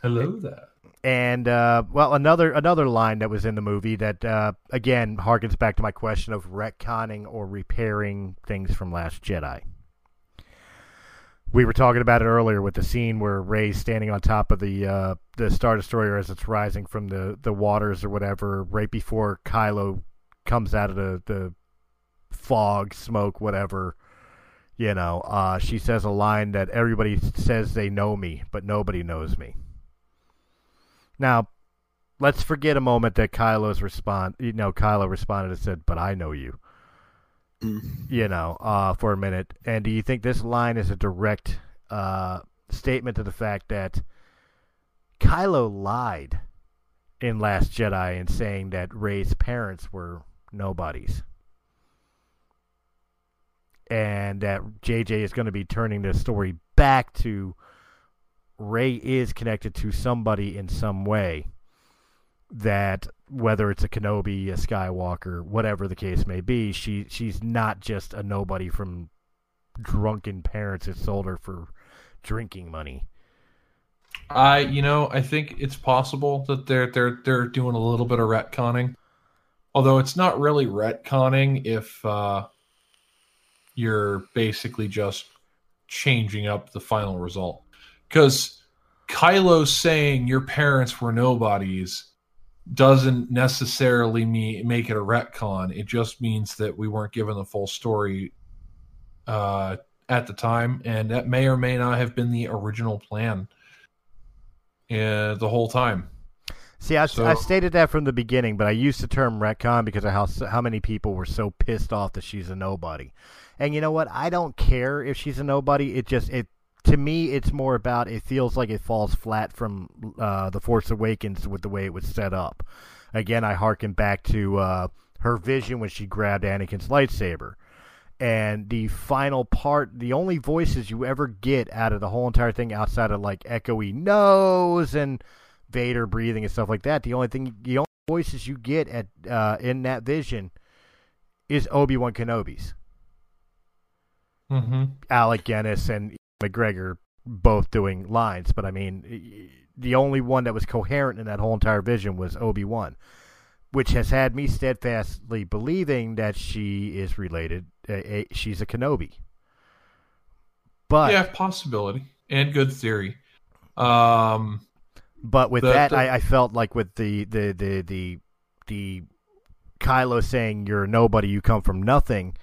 Hello there. And uh, well, another another line that was in the movie that uh, again harkens back to my question of retconning or repairing things from Last Jedi. We were talking about it earlier with the scene where Rey's standing on top of the uh, the Star Destroyer as it's rising from the, the waters or whatever, right before Kylo comes out of the, the fog, smoke, whatever. You know, uh, she says a line that everybody says they know me, but nobody knows me. Now, let's forget a moment that Kylo's respond. You know, Kylo responded and said, "But I know you." You know, uh, for a minute. And do you think this line is a direct uh, statement to the fact that Kylo lied in Last Jedi in saying that Rey's parents were nobodies? And that JJ is going to be turning the story back to Ray is connected to somebody in some way. That whether it's a Kenobi, a Skywalker, whatever the case may be, she she's not just a nobody from drunken parents that sold her for drinking money. I you know I think it's possible that they're they're they're doing a little bit of retconning, although it's not really retconning if uh, you're basically just changing up the final result. Because Kylo saying your parents were nobodies doesn't necessarily mean make it a retcon. It just means that we weren't given the full story uh, at the time, and that may or may not have been the original plan uh, the whole time. See, I, So- I stated that from the beginning, but I used the term retcon because of how how many people were so pissed off that she's a nobody. And you know what? I don't care if she's a nobody. It just it to me, it's more about it feels like it falls flat from uh, the Force Awakens with the way it was set up. Again, I harken back to uh, her vision when she grabbed Anakin's lightsaber. And the final part, the only voices you ever get out of the whole entire thing outside of like echoey no's and Vader breathing and stuff like that, the only thing, the only voices you get at uh, in that vision is Obi Wan Kenobi's. Mm-hmm. Alec Guinness and McGregor both doing lines, but I mean, the only one that was coherent in that whole entire vision was Obi Wan, which has had me steadfastly believing that she is related. Uh, she's a Kenobi, but yeah, possibility and good theory. Um, But with The- that, the- I, I felt like with the the the the the Kylo saying you're nobody, you come from nothing.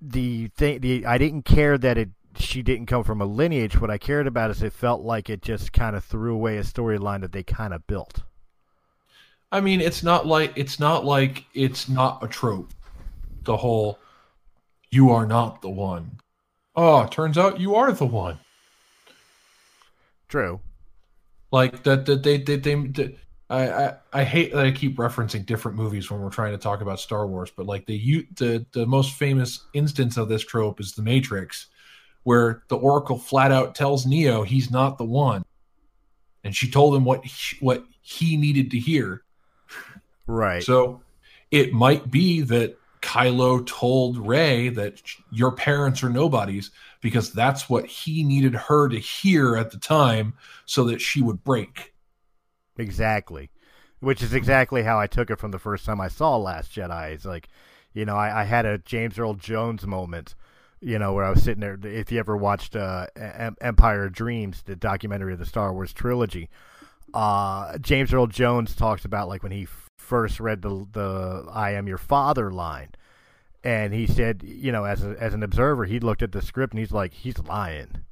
The thing, the I didn't care that it she didn't come from a lineage. What I cared about is it felt like it just kind of threw away a storyline that they kind of built. I mean, it's not like it's not like it's not a trope. The whole "you are not the one." Oh, turns out you are the one. True. Like that. That they they, they, they I, I I hate that I keep referencing different movies when we're trying to talk about Star Wars, but like the you the the most famous instance of this trope is The Matrix, where the Oracle flat out tells Neo he's not the one, and she told him what he, what he needed to hear. Right. So it might be that Kylo told Rey that your parents are nobodies because that's what he needed her to hear at the time so that she would break. Exactly. Which is exactly how I took it from the first time I saw Last Jedi. It's like, you know, I, I had a James Earl Jones moment, you know, where I was sitting there. If you ever watched uh, Empire of Dreams, the documentary of the Star Wars trilogy, uh, James Earl Jones talks about like when he first read the the "I am your father" line, and he said, you know, as a, as an observer, he looked at the script and he's like, he's lying.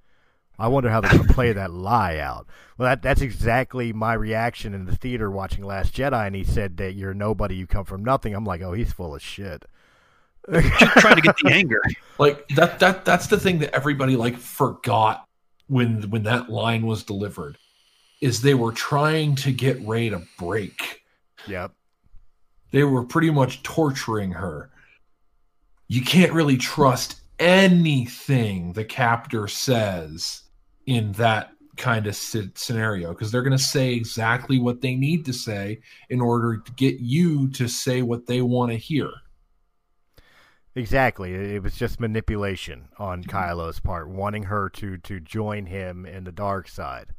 I wonder how they're going to play that lie out. Well, that that's exactly my reaction in the theater watching Last Jedi, and he said that you're nobody, you come from nothing. I'm like, oh, he's full of shit. Just trying to get the anger. Like that that that's the thing that everybody like forgot when when that line was delivered is they were trying to get Rey to break. Yep. They were pretty much torturing her. You can't really trust anything the captor says in that kind of scenario because they're going to say exactly what they need to say in order to get you to say what they want to hear. Exactly. It was just manipulation on Kylo's part, wanting her to to join him in the dark side.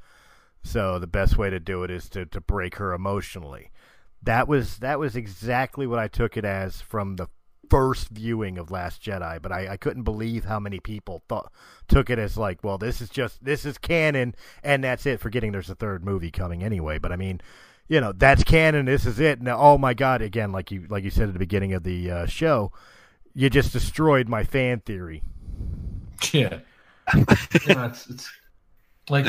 So the best way to do it is to, to break her emotionally. That was that was exactly what I took it as from the first viewing of Last Jedi, but I, I couldn't believe how many people thought took it as like, well, this is just this is canon and that's it. Forgetting there's a third movie coming anyway, but I mean, you know, that's canon. This is it. Now, oh my God! Again, like you like you said at the beginning of the uh, show, you just destroyed my fan theory. Yeah, yeah it's, it's like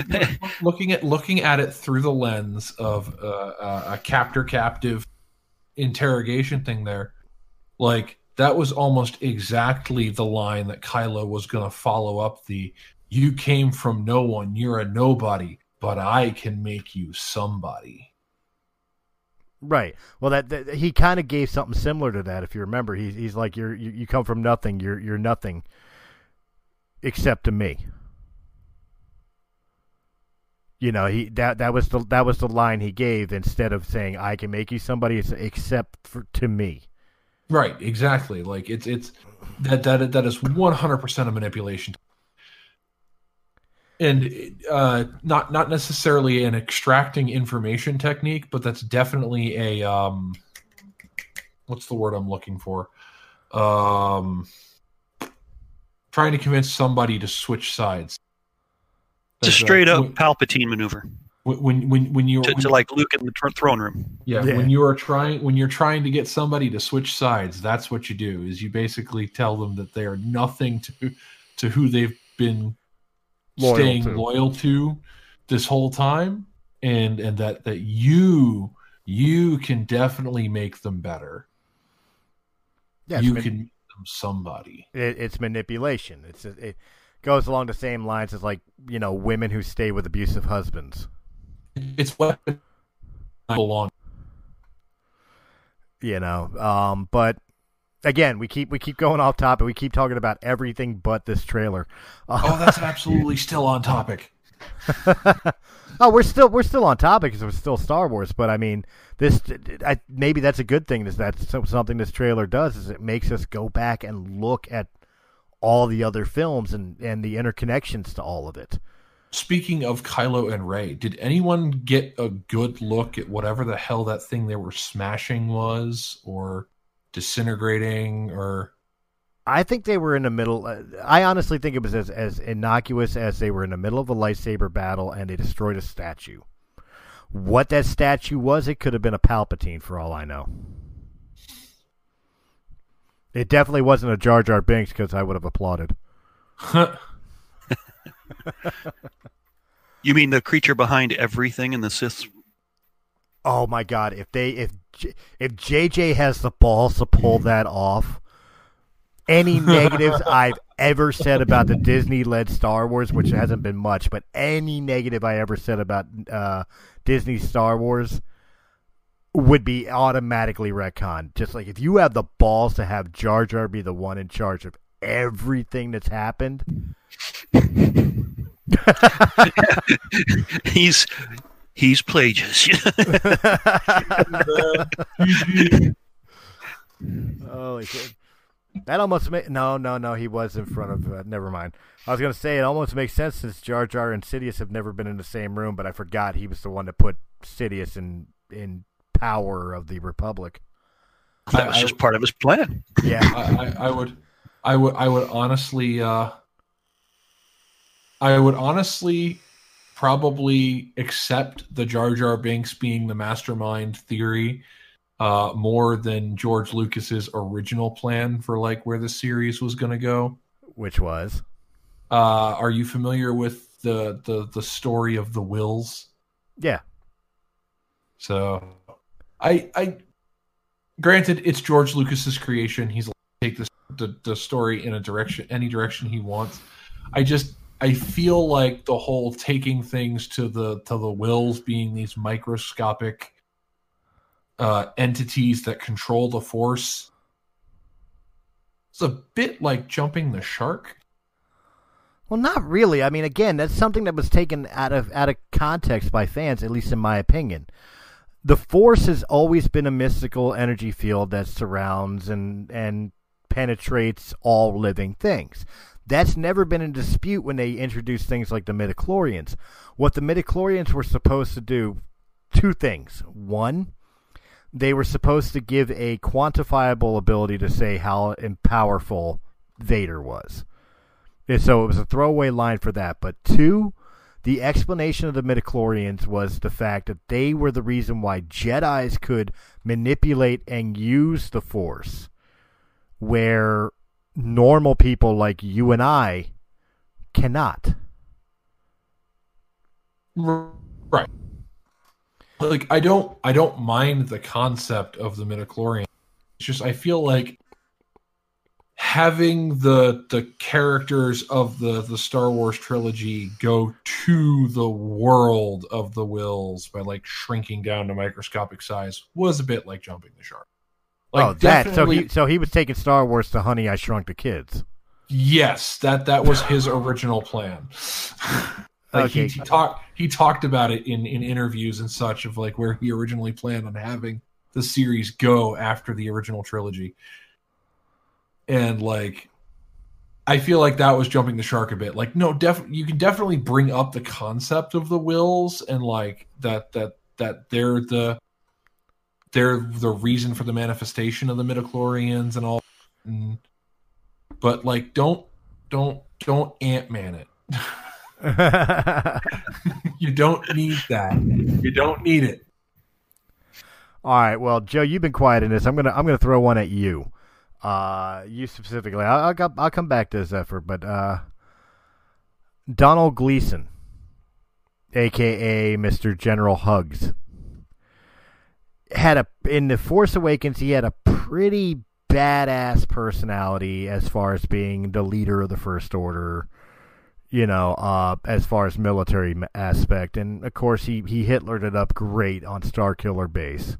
looking at looking at it through the lens of uh, uh, a captor captive interrogation thing. There, like that was almost exactly the line that Kylo was going to follow up the you came from no one, you're a nobody, but I can make you somebody. Right. Well, that, that he kind of gave something similar to that. If you remember, he's he's like you're you, you come from nothing. You're you're nothing except to me. You know, he that that was the that was the line he gave instead of saying I can make you somebody except for to me. Right, exactly. Like it's it's that that that is one hundred percent a manipulation, and uh, not not necessarily an extracting information technique, but that's definitely a um, what's the word I'm looking for? Um, trying to convince somebody to switch sides. It's a straight up Palpatine maneuver when when when you to, when, to like Luke in the throne room. Yeah, yeah, when you are trying when you're trying to get somebody to switch sides, that's what you do. Is you basically tell them that they are nothing to to who they've been loyal staying to. loyal to this whole time, and and that that you you can definitely make them better. Yeah, you man- can make them somebody. It, it's manipulation. It's it goes along the same lines as like you know women who stay with abusive husbands it's what belong. You know, um, but again, we keep we keep going off topic. We keep talking about everything but this trailer. Uh, oh, that's absolutely still on topic. oh, we're still we're still on topic because it's still Star Wars. But I mean, this I, maybe that's a good thing. Is that something this trailer does? Is it makes us go back and look at all the other films and and the interconnections to all of it. Speaking of Kylo and Rey, did anyone get a good look at whatever the hell that thing they were smashing was, or disintegrating, or? I think they were in the middle. Uh, I honestly think it was as, as innocuous as they were in the middle of a lightsaber battle and they destroyed a statue. What that statue was, it could have been a Palpatine for all I know. It definitely wasn't a Jar Jar Binks because I would have applauded. you mean the creature behind everything in the Sith? Oh my God! If they if if JJ has the balls to pull that off, any negatives I've ever said about the Disney-led Star Wars, which hasn't been much, but any negative I ever said about uh, Disney Star Wars would be automatically retconned. Just like if you have the balls to have Jar Jar be the one in charge of everything that's happened, he's He's Plagueis. Holy shit. That almost ma- no, no, no. He was in front of. Uh, never mind. I was gonna say it almost makes sense since Jar Jar and Sidious have never been in the same room, but I forgot he was the one that put Sidious in in power of the Republic. that was just part of his plan. Yeah, I, I, I would, I would, I would honestly, uh, I would honestly probably accept the Jar Jar Binks being the mastermind theory uh, more than George Lucas's original plan for like where the series was going to go. which was Uh, are you familiar with the the the story of the Whills? yeah. So, I I granted it's George Lucas's creation. He's to take this the, the story in a direction any direction he wants. I just I feel like the whole taking things to the to the Whills being these microscopic uh, entities that control the force. It's a bit like jumping the shark. Well, not really. I mean, again, that's something that was taken out of out of context by fans, at least in my opinion. The Force has always been a mystical energy field that surrounds and and penetrates all living things. That's never been in dispute when they introduced things like the midichlorians. What the midichlorians were supposed to do, two things. One, they were supposed to give a quantifiable ability to say how powerful Vader was. And so it was a throwaway line for that. But two, the explanation of the midichlorians was the fact that they were the reason why Jedi's could manipulate and use the Force, where normal people like you and I cannot. Right. Like I don't I don't mind the concept of the midichlorian. It's just I feel like having the the characters of the the Star Wars trilogy go to the world of the Whills by like shrinking down to microscopic size was a bit like jumping the shark. Like oh, that so he so he was taking Star Wars to Honey I Shrunk the Kids. Yes, that that was his original plan. like he, he talked he talked about it in in interviews and such of like where he originally planned on having the series go after the original trilogy. And like I feel like that was jumping the shark a bit. Like no, def you can definitely bring up the concept of the Whills and like that that that they're the they're the reason for the manifestation of the midichlorians and all and, but like don't don't don't ant-man it you don't need that you don't need it All right, well, Joe, you've been quiet in this. I'm gonna I'm gonna throw one at you, uh, you specifically. I'll I'll, I'll come back to this effort, but uh, Domhnall Gleeson, aka Mr. General Hux, had a in the Force Awakens. He had a pretty badass personality as far as being the leader of the First Order. You know, uh, as far as military aspect, and of course he he Hitlered it up great on Starkiller Base.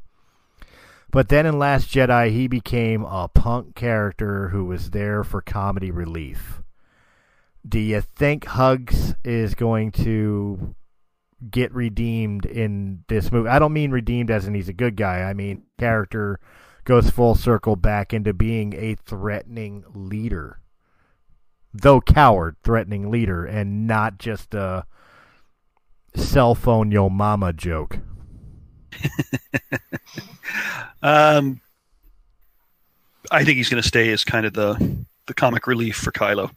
But then in Last Jedi, he became a punk character who was there for comedy relief. Do you think Hux is going to get redeemed in this movie? I don't mean redeemed as in he's a good guy. I mean character goes full circle back into being a threatening leader. Though coward, threatening leader, and not just a cell phone yo mama joke. Um, I think he's going to stay as kind of the the comic relief for Kylo.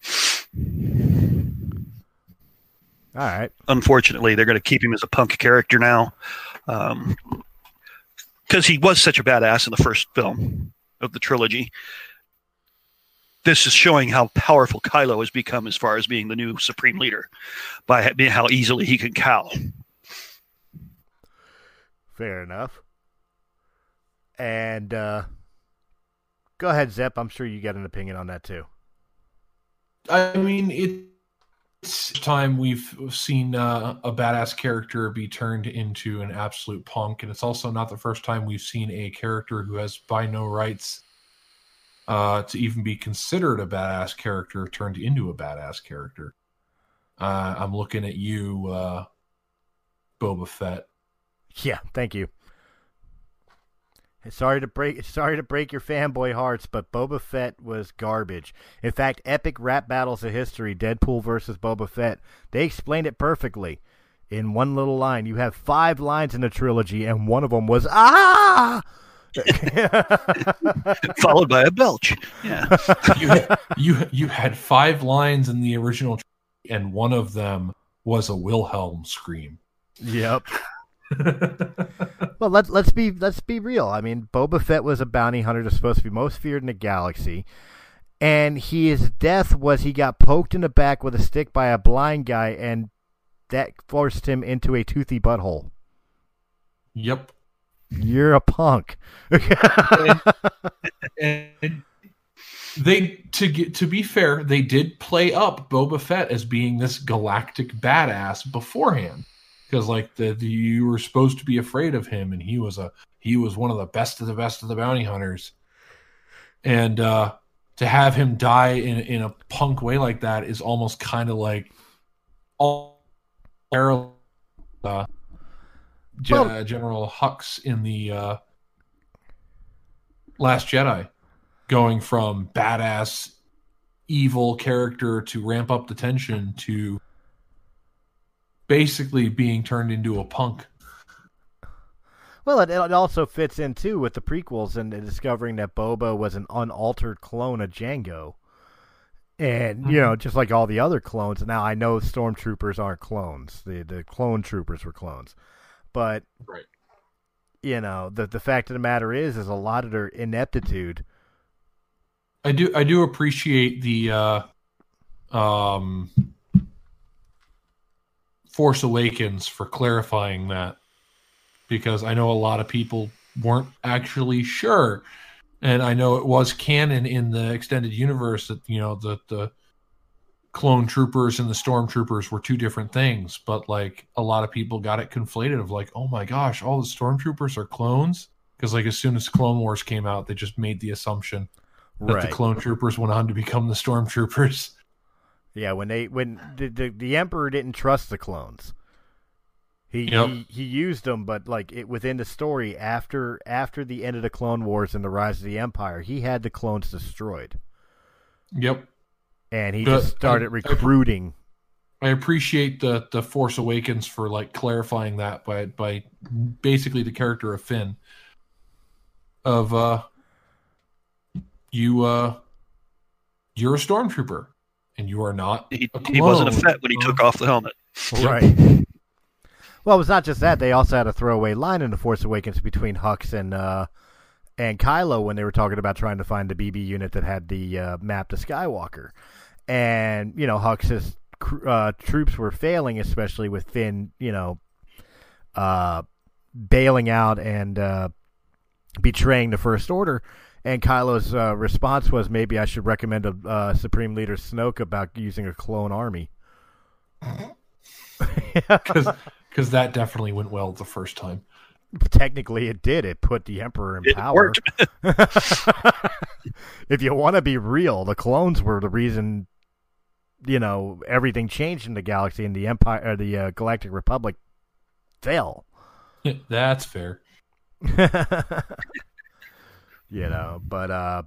All right. Unfortunately, they're going to keep him as a punk character now, because he was such a badass in the first film of the trilogy. This is showing how powerful Kylo has become as far as being the new supreme leader, by how easily he can cow. Fair enough. And uh, go ahead, Zepp. I'm sure you got an opinion on that too. i mean it's time we've seen uh, a badass character be turned into an absolute punk and it's also not the first time we've seen a character who has by no rights uh, to even be considered a badass character turned into a badass character uh, i'm looking at you uh, boba fett Yeah, thank you. Sorry to break sorry to break your fanboy hearts, but Boba Fett was garbage. In fact, epic rap battles of history, Deadpool versus Boba Fett, they explained it perfectly. In one little line, you have five lines in the trilogy, and one of them was ah. Followed by a belch. Yeah. you had, you you had five lines in the original, and one of them was a Wilhelm scream. Yep. well, let's let's be let's be real. I mean, Boba Fett was a bounty hunter that's supposed to be most feared in the galaxy, and his death was he got poked in the back with a stick by a blind guy, and that forced him into a toothy butthole. Yep. You're a punk. and, and they to get to be fair, they did play up Boba Fett as being this galactic badass beforehand because like the, the, you were supposed to be afraid of him and he was a he was one of the best of the best of the bounty hunters. And uh to have him die in in a punk way like that is almost kind of like all uh, well, General Hux in the uh, Last Jedi, going from badass evil character to ramp up the tension to basically being turned into a punk. Well, it, it also fits in too with the prequels and discovering that Boba was an unaltered clone of Jango, And mm-hmm. you know, just like all the other clones. Now I know stormtroopers aren't clones. The the clone troopers were clones, but right. you know, the the fact of the matter is, is a lot of their ineptitude. I do I do appreciate the uh, um, Force Awakens for clarifying that because I know a lot of people weren't actually sure and I know it was canon in the extended universe that you know the the clone troopers and the stormtroopers were two different things, but like a lot of people got it conflated of like, oh my gosh, all the stormtroopers are clones because like as soon as Clone Wars came out, they just made the assumption that right. the clone troopers went on to become the stormtroopers. Yeah, when they when the, the, the emperor didn't trust the clones. He, yep. he he used them, but like it within the story after after the end of the Clone Wars and the rise of the Empire, he had the clones destroyed. Yep. And he but just started I, recruiting. I appreciate the the Force Awakens for like clarifying that by by basically the character of Finn. Of uh you uh you're a stormtrooper and you are not he, he wasn't a Fett when he took off the helmet. Right. Well, it was not just that; they also had a throwaway line in the Force Awakens between Hux and uh, and Kylo when they were talking about trying to find the BB unit that had the uh, map to Skywalker, and you know Hux's uh, troops were failing, especially with Finn, you know, uh, bailing out and uh, betraying the First Order. And Kylo's uh, response was, "Maybe I should recommend a uh, Supreme Leader Snoke about using a clone army." Because because that definitely went well the first time. Technically, it did. It put the Emperor in it power. if you want to be real, the clones were the reason. You know, everything changed in the galaxy, and the Empire, or the uh, Galactic Republic, fell. That's fair. You know, but uh,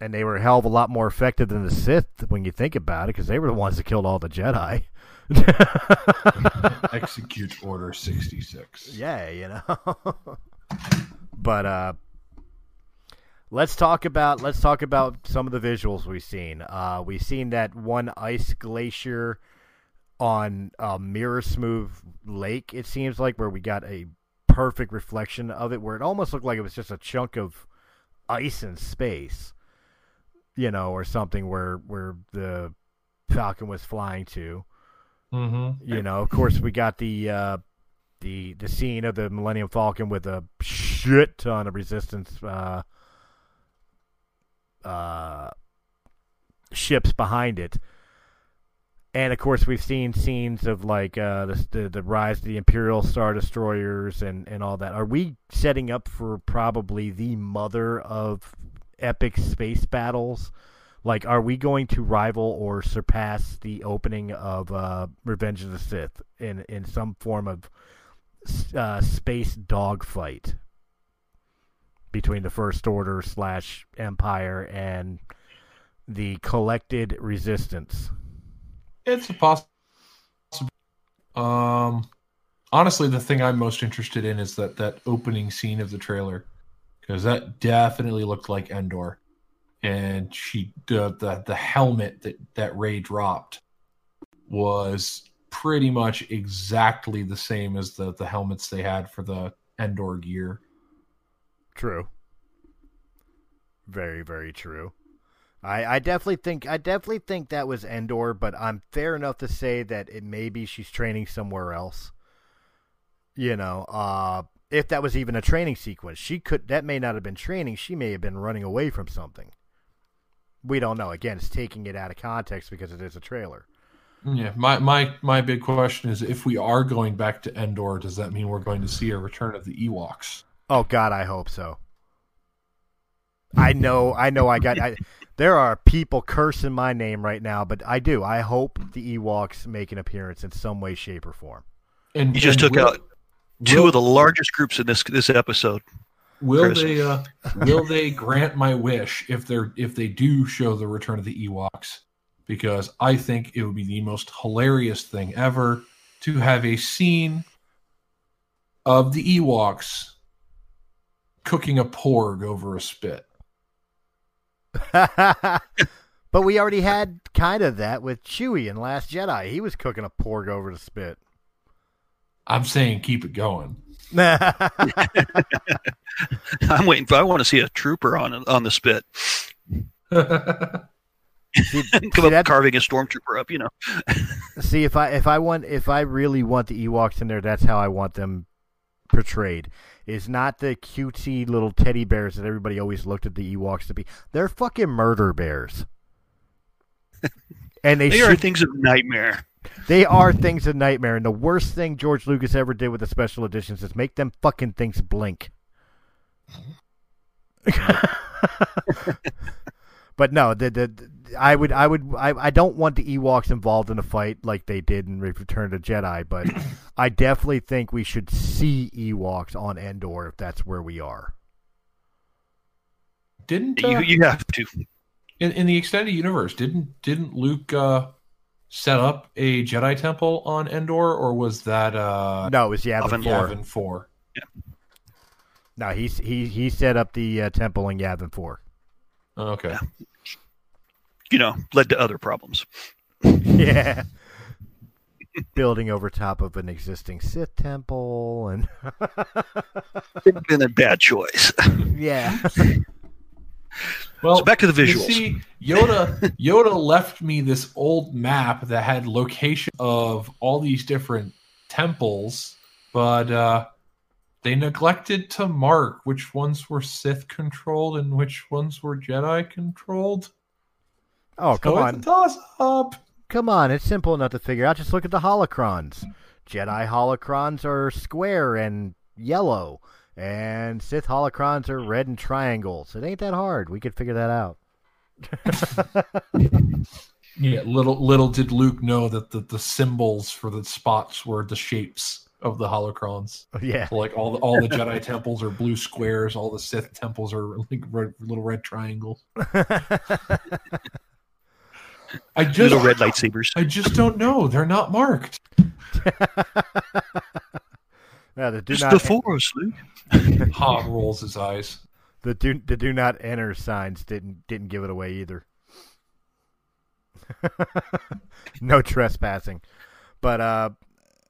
and they were a hell of a lot more effective than the Sith when you think about it, because they were the ones that killed all the Jedi. Execute Order 66. Yeah, you know. but uh let's talk about let's talk about some of the visuals we've seen. Uh we've seen that one ice glacier on a mirror smooth lake it seems like where we got a perfect reflection of it where it almost looked like it was just a chunk of ice in space you know or something where where the falcon was flying to Mm-hmm. You know, of course, we got the uh, the the scene of the Millennium Falcon with a shit ton of resistance uh, uh, ships behind it. And of course, we've seen scenes of like uh, the, the, the rise of the Imperial Star Destroyers and, and all that. Are we setting up for probably the mother of epic space battles? Like, are we going to rival or surpass the opening of uh, Revenge of the Sith in in some form of uh, space dogfight between the First Order slash Empire and the collected resistance. It's a possible. Um, honestly, the thing I'm most interested in is that that opening scene of the trailer, because that definitely looked like Endor, and she the the, the helmet that that Rey dropped was pretty much exactly the same as the the helmets they had for the Endor gear. True. Very, very true. I, I definitely think I definitely think that was Endor, but I'm fair enough to say that it maybe she's training somewhere else. You know, uh, if that was even a training sequence, she could that may not have been training. She may have been running away from something. We don't know. Again, it's taking it out of context because it is a trailer. Yeah, my my my big question is if we are going back to Endor, does that mean we're going to see a return of the Ewoks? Oh God, I hope so. I know, I know, I got. I, there are people cursing my name right now, but I do. I hope the Ewoks make an appearance in some way, shape, or form. And You just and took will- out two will- of the largest groups in this this episode. Will Chris. they uh, will they grant my wish if they're if they do show the return of the Ewoks? Because I think it would be the most hilarious thing ever to have a scene of the Ewoks cooking a porg over a spit. but we already had kind of that with Chewie in Last Jedi. He was cooking a porg over the spit. I'm saying keep it going. I'm waiting for. I want to see a trooper on on the spit. see, Come see, up carving a stormtrooper up. You know. see, if I if I want if I really want the Ewoks in there, that's how I want them portrayed. Is not the cutesy little teddy bears that everybody always looked at the Ewoks to be. They're fucking murder bears. And they, They should are things of nightmare. They are things of nightmare, and the worst thing George Lucas ever did with the special editions is make them fucking things blink. but no, the, the I would I would I, I don't want the Ewoks involved in a fight like they did in Return to Jedi, but I definitely think we should see Ewoks on Endor if that's where we are. Didn't You uh, you have to. in, in the extended universe didn't didn't Luke uh, set up a Jedi temple on Endor, or was that uh, No, it was Yavin Yavin Four. Yavin Four? No, he he he set up the uh, temple in Yavin Four. Okay. You know, led to other problems. Yeah. Building over top of an existing Sith temple and Been a bad choice. yeah. Well, So back to the you visuals. see, Yoda Yoda left me this old map that had location of all these different temples, but uh, they neglected to mark which ones were Sith controlled and which ones were Jedi controlled. Oh, come so on. it's a toss up. Come on, it's simple enough to figure out. Just look at the holocrons. Jedi holocrons are square and yellow, and Sith holocrons are red and triangles. It ain't that hard. We could figure that out. Yeah, little little did Luke know that the, the symbols for the spots were the shapes of the holocrons. yeah. So, like all the all the Jedi temples are blue squares, all the Sith temples are like red, little red triangles. I just Little red lightsabers. I just don't know. They're not marked. Yeah, the do It's not the Force, Luke. Han rolls his eyes. the do the do not enter signs didn't didn't give it away either. no trespassing, but uh,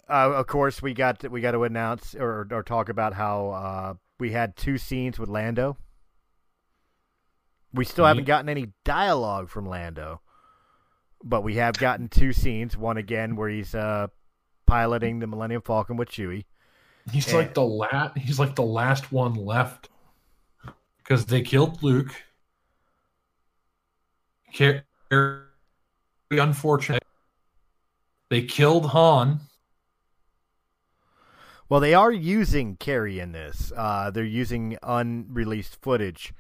uh, of course we got we got to announce or or talk about how uh, we had two scenes with Lando. We still haven't gotten any dialogue from Lando, but we have gotten two scenes. One again where he's uh, piloting the Millennium Falcon with Chewie. He's Yeah. like the last. He's like the last one left because they killed Luke. Very unfortunate. They killed Han. Well, they are using Carrie in this. Uh, they're using unreleased footage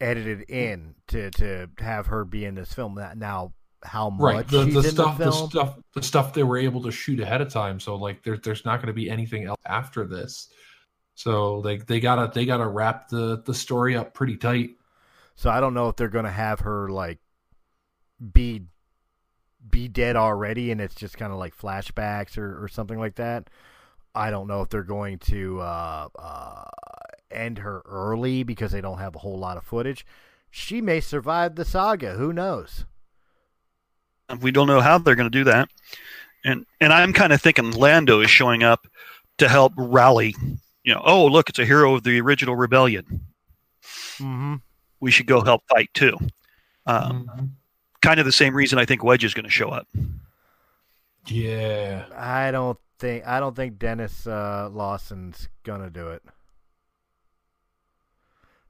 edited in to, to have her be in this film. That now how much right the, the stuff the the, stuff the stuff they were able to shoot ahead of time so like there, there's not going to be anything else after this so they they gotta they gotta wrap the the story up pretty tight So I don't know if they're gonna have her like be be dead already, and it's just kind of like flashbacks or, or something like that. I don't know if they're going to uh, uh, end her early because they don't have a whole lot of footage. She may survive the saga. Who knows? We don't know how they're going to do that, and and I'm kind of thinking Lando is showing up to help rally. You know, oh look, it's a hero of the original rebellion. Mm-hmm. We should go help fight too. Um, Kind of the same reason I think Wedge is going to show up. yeah I don't think I don't think Denis uh, Lawson's gonna do it.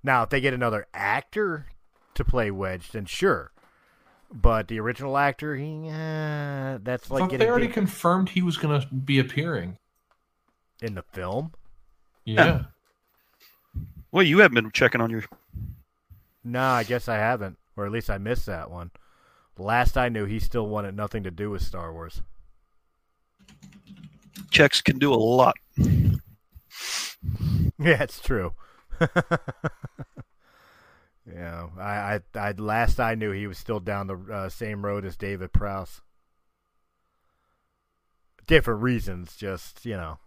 Now, if they get another actor to play Wedge, then sure. But the original actor, he uh, that's like getting they already big confirmed he was going to be appearing in the film. yeah Well, you haven't been checking on your. No, I guess I haven't, or at least I missed that one. Last I knew, he still wanted nothing to do with Star Wars. Checks can do a lot. Yeah, it's true. yeah, I, I, I, last I knew, he was still down the uh, same road as David Prowse. Different reasons, just you know.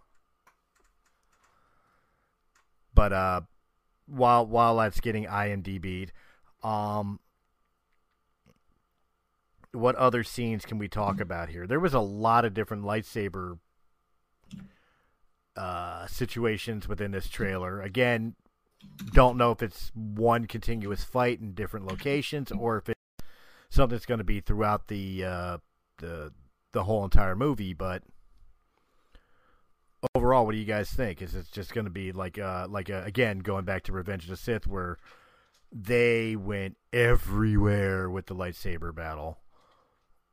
But uh, while while that's getting IMDb'd, um, what other scenes can we talk about here? There was a lot of different lightsaber uh, situations within this trailer. Again, don't know if it's one continuous fight in different locations or if it's something that's going to be throughout the uh, the the whole entire movie. But overall, what do you guys think? Is it just going to be like uh, like uh, again going back to Revenge of the Sith where they went everywhere with the lightsaber battle?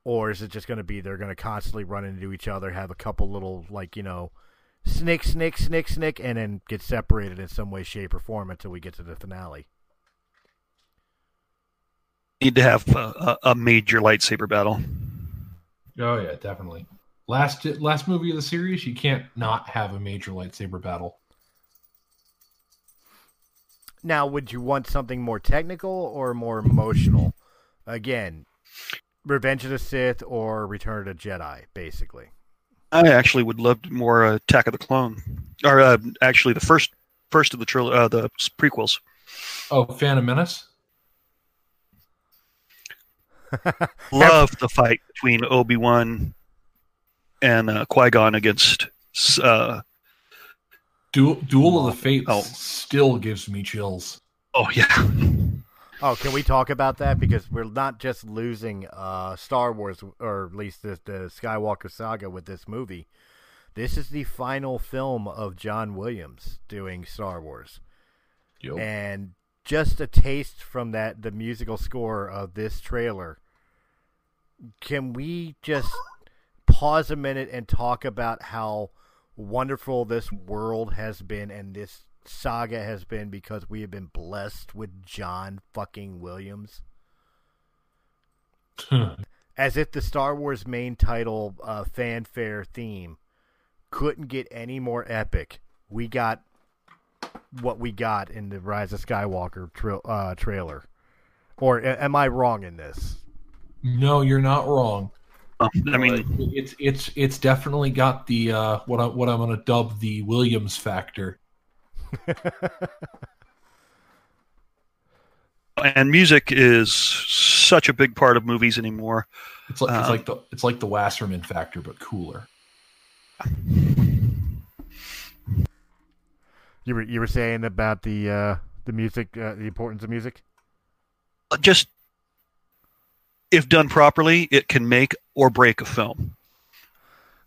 Or is it just going to be they're going to constantly run into each other, have a couple little like you know snick, snick, snick, snick, and then get separated in some way, shape, or form until we get to the finale. Need to have a, a, a major lightsaber battle. oh yeah definitely last last movie of the series you can't not have a major lightsaber battle Now, would you want something more technical or more emotional? Again, Revenge of the Sith or Return of the Jedi, basically. I actually would love more uh, Attack of the Clone, or uh, actually the first first of the tril- uh, the prequels. oh phantom menace Love the fight between Obi Wan and uh, Qui Gon against. Uh, duel duel of the fates Oh. still gives me chills oh yeah, Oh, can we talk about that? Because we're not just losing uh, Star Wars, or at least the, the Skywalker saga with this movie. This is the final film of John Williams doing Star Wars. Yo. and just a taste from that the musical score of this trailer can we just pause a minute and talk about how wonderful this world has been and this saga has been because we have been blessed with John fucking Williams as if the Star Wars main title uh, fanfare theme couldn't get any more epic. We got what we got in the Rise of Skywalker tra- uh, trailer. Or a- am I wrong in this? no you're not wrong I mean, Like, it's it's it's definitely got the uh, what I what I'm going to dub the Williams factor. and music is such a big part of movies anymore. It's like it's Um, like the it's like the Wasserman factor, but cooler. You were you were saying about the uh, the music, uh, the importance of music. Just if done properly, it can make or break a film.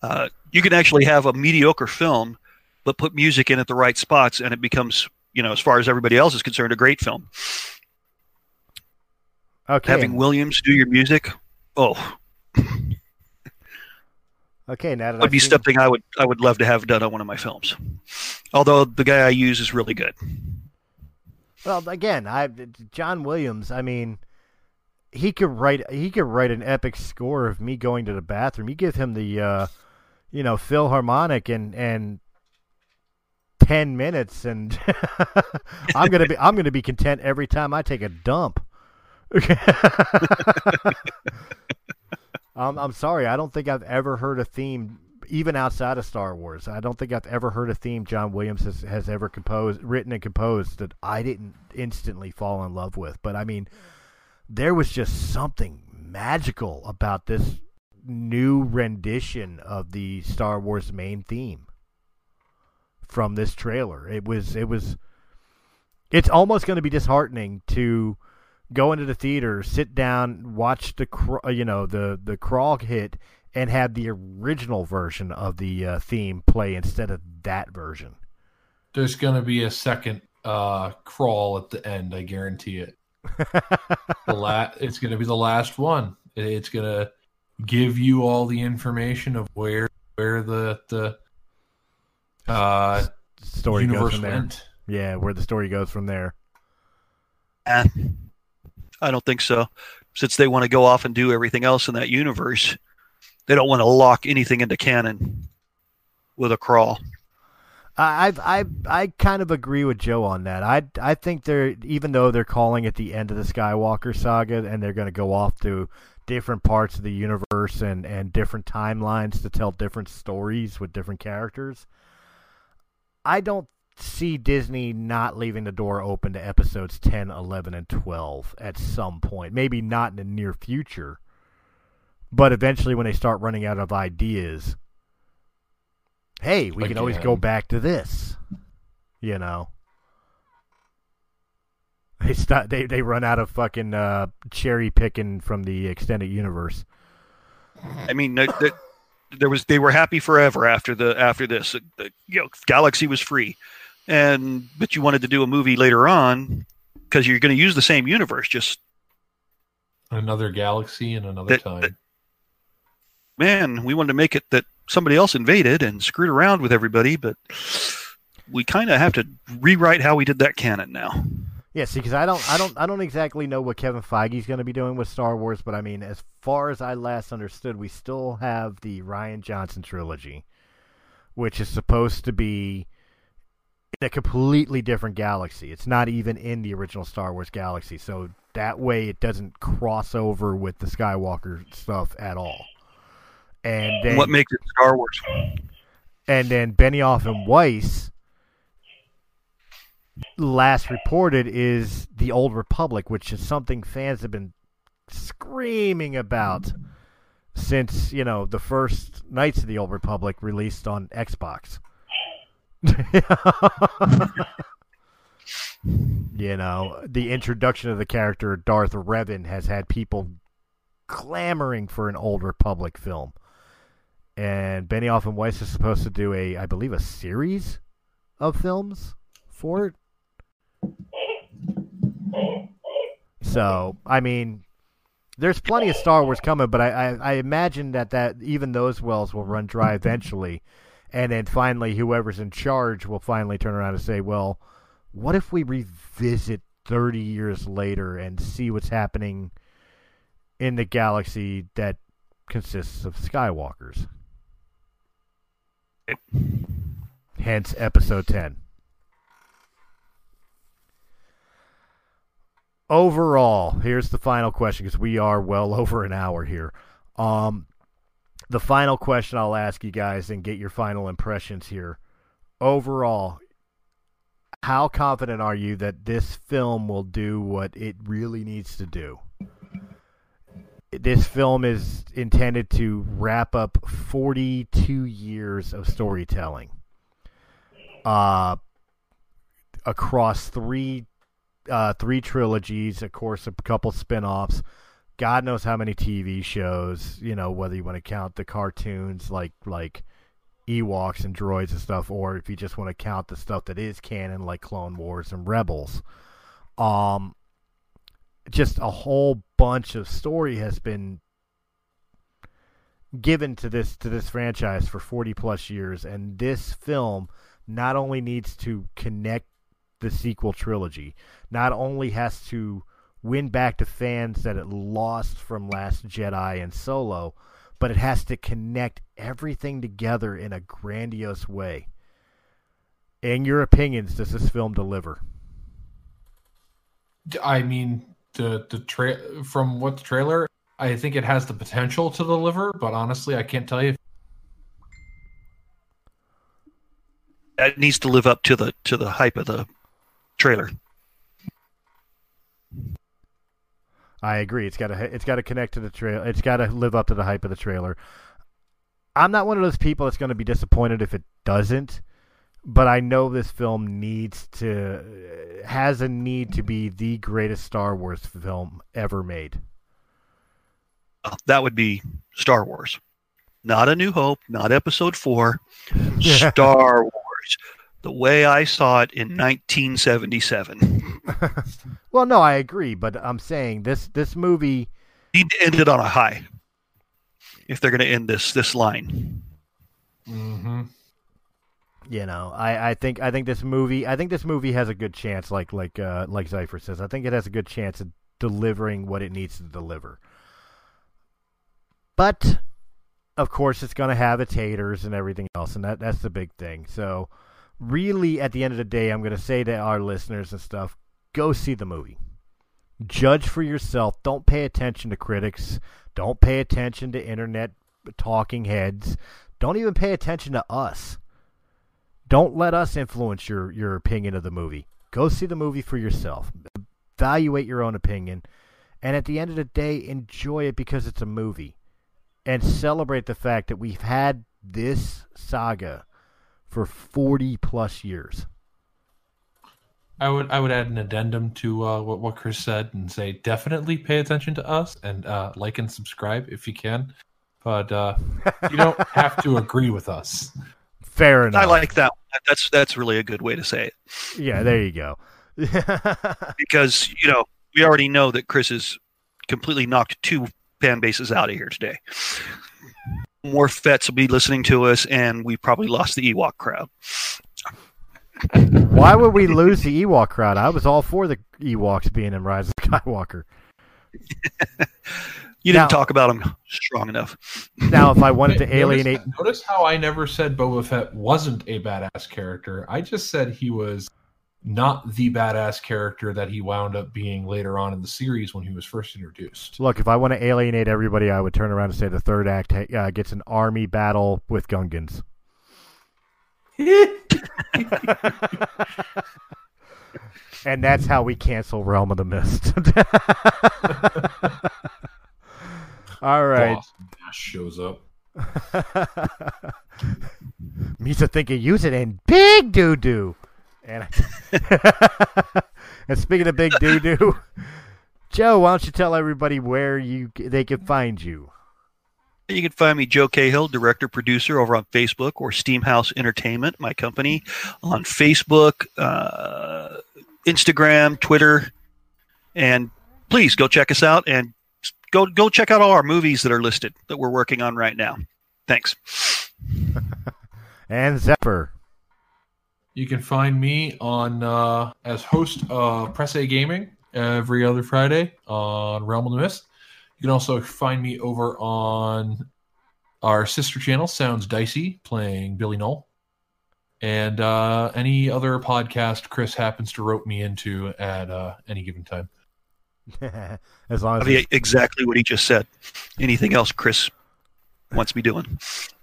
Uh, you can actually have a mediocre film, but put music in at the right spots, and it becomes, you know, as far as everybody else is concerned, a great film. Okay, Having Williams do your music, oh, okay. Now that would be seen- something I would I would love to have done on one of my films. Although the guy I use is really good. Well, again, I John Williams. I mean, he could write he could write an epic score of me going to the bathroom. You give him the uh, you know Philharmonic and and ten minutes, and I'm gonna be I'm gonna be content every time I take a dump. um, I'm sorry, I don't think I've ever heard a theme even outside of Star Wars. I don't think I've ever heard a theme John Williams has, has ever composed, written and composed that I didn't instantly fall in love with. But I mean, there was just something magical about this new rendition of the Star Wars main theme from this trailer. It was it was it's almost going to be disheartening to go into the theater, sit down, watch the you know the the crawl hit and have the original version of the uh, theme play instead of that version. There's going to be a second uh, crawl at the end, I guarantee it. the la- it's going to be the last one. It's going to give you all the information of where where the the uh, story universe goes from there. went. Yeah, where the story goes from there. Eh, I don't think so. Since they want to go off and do everything else in that universe, they don't want to lock anything into canon with a crawl. I I I I kind of agree with Joe on that. I I think they're even though they're calling it the end of the Skywalker saga and they're going to go off to different parts of the universe and and different timelines to tell different stories with different characters. I don't see Disney not leaving the door open to episodes 10, 11 and 12 at some point. Maybe not in the near future. But eventually when they start running out of ideas, hey, we can always go back to this. You know. They start they they run out of fucking uh, cherry picking from the extended universe. I mean, there was they were happy forever after the after this. Uh, the, you know, Galaxy was free, and but you wanted to do a movie later on because you're going to use the same universe. Just Another galaxy and another That- time. that- man, we wanted to make it that somebody else invaded and screwed around with everybody, but we kind of have to rewrite how we did that canon now. Yeah, see, because I don't, I don't, I don't exactly know what Kevin Feige's going to be doing with Star Wars, but I mean, as far as I last understood, we still have the Rian Johnson trilogy, which is supposed to be in a completely different galaxy. It's not even in the original Star Wars galaxy, so that way it doesn't cross over with the Skywalker stuff at all. And then what makes it Star Wars? and then Benioff and Weiss last reported is the Old Republic, which is something fans have been screaming about since you know the first Knights of the Old Republic released on Xbox. you know, the introduction of the character Darth Revan has had people clamoring for an Old Republic film and Benioff and Weiss is supposed to do a, I believe, a series of films for it. So, I mean, there's plenty of Star Wars coming, but I, I, I imagine that, that even those wells will run dry eventually, and then finally, whoever's in charge will finally turn around and say, "Well, what if we revisit 30 years later and see what's happening in the galaxy that consists of Skywalkers?" Hence, episode 10. Overall, here's the final question because we are well over an hour here. Um, the final question I'll ask you guys and get your final impressions here. Overall, how confident are you that this film will do what it really needs to do? This film is intended to wrap up 42 years of storytelling uh, across three uh, three trilogies, of course, a couple spin-offs. God knows how many TV shows, you know, whether you want to count the cartoons like like Ewoks and droids and stuff, or if you just want to count the stuff that is canon like Clone Wars and Rebels. Um just a whole bunch of story has been given to this to this franchise for 40 plus years and this film not only needs to connect the sequel trilogy, not only has to win back the fans that it lost from Last Jedi and Solo, but it has to connect everything together in a grandiose way. In your opinions, does this film deliver? I mean, the the tra- from what the trailer, I think it has the potential to deliver, but honestly, I can't tell you. It needs to live up to the to the hype of the trailer. I agree. It's got to it's got to connect to the trail. It's got to live up to the hype of the trailer. I'm not one of those people that's going to be disappointed if it doesn't, but I know this film needs to has a need to be the greatest Star Wars film ever made. Uh, that would be Star Wars, not A New Hope, not Episode Four. Star Wars, the way I saw it in 1977. well, no, I agree, but I'm saying this this movie need to end it on a high if they're going to end this this line. Mm-hmm. You know, I, I think I think this movie I think this movie has a good chance, like like uh, like Zypher says. I think it has a good chance of delivering what it needs to deliver. But of course, it's going to have its haters and everything else, and that that's the big thing. So, really, at the end of the day, I'm going to say to our listeners and stuff, go see the movie. Judge for yourself. Don't pay attention to critics. Don't pay attention to internet talking heads. Don't even pay attention to us. Don't let us influence your, your opinion of the movie. Go see the movie for yourself. Evaluate your own opinion. And at the end of the day, enjoy it because it's a movie. And celebrate the fact that we've had this saga for 40 plus years. I would I would add an addendum to uh, what what Chris said and say definitely pay attention to us and uh, like and subscribe if you can, but uh, you don't have to agree with us. Fair enough. I like that. That's that's really a good way to say it. Yeah, there you go. because you know we already know that Chris has completely knocked two fan bases out of here today. More Fets will be listening to us, and we probably lost the Ewok crowd. Why would we lose the Ewok crowd? I was all for the Ewoks being in Rise of Skywalker. you didn't now, talk about them strong enough. Now, if I wanted to alienate, notice, notice how I never said Boba Fett wasn't a badass character. I just said he was not the badass character that he wound up being later on in the series when he was first introduced. Look, if I want to alienate everybody, I would turn around and say the third act uh, gets an army battle with Gungans. and that's how we cancel Realm of the Mist. All right. Boss shows up. Misa thinking use it in big doo doo. And, and speaking of big doo doo, Joe, why don't you tell everybody where you they can find you? You can find me, Joe Cahill, director, producer, over on Facebook or Steamhouse Entertainment, my company, on Facebook, uh, Instagram, Twitter, and please go check us out and go go check out all our movies that are listed that we're working on right now. Thanks. and Zephyr. You can find me on uh, as host of Press A Gaming every other Friday on Realm of the Mist. You can also find me over on our sister channel, Sounds Dicey, playing Billy Knoll. And uh, any other podcast Chris happens to rope me into at uh, any given time. as long as I mean, exactly what he just said. Anything else Chris wants me doing?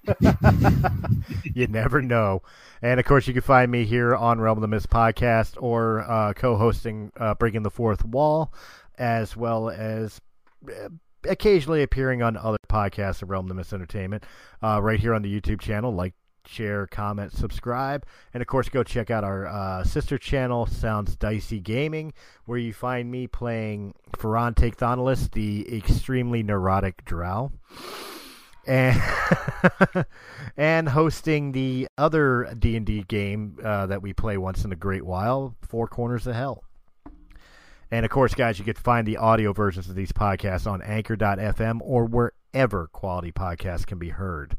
you never know. And of course, you can find me here on Realm of the Mist podcast or uh, co-hosting uh, Breaking the Fourth Wall, as well as uh, occasionally appearing on other podcasts of Realm of the Mist Entertainment, uh, right here on the YouTube channel. Like, share, comment, subscribe, and of course, go check out our uh, sister channel, Sounds Dicey Gaming, where you find me playing Ferrante Thanalis, the extremely neurotic Drow and and hosting the other D and D game uh, that we play once in a great while, Four Corners of Hell. And of course, guys, you can find the audio versions of these podcasts on Anchor.fm or wherever quality podcasts can be heard.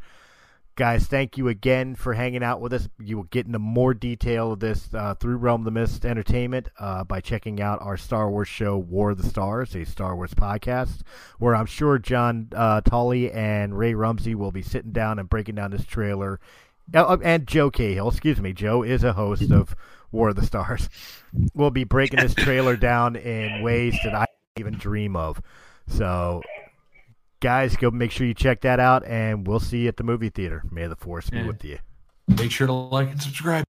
Guys, thank you again for hanging out with us. You will get into more detail of this uh, through Realm of the Mist Entertainment uh, by checking out our Star Wars show, War of the Stars, a Star Wars podcast, where I'm sure John uh, Tully and Ray Rumsey will be sitting down and breaking down this trailer. Uh, and Joe Cahill, excuse me, Joe is a host of War of the Stars. We'll be breaking this trailer down in ways that I even dream of. So guys, go make sure you check that out, and we'll see you at the movie theater. May the force be Yeah. with you. Make sure to like and subscribe.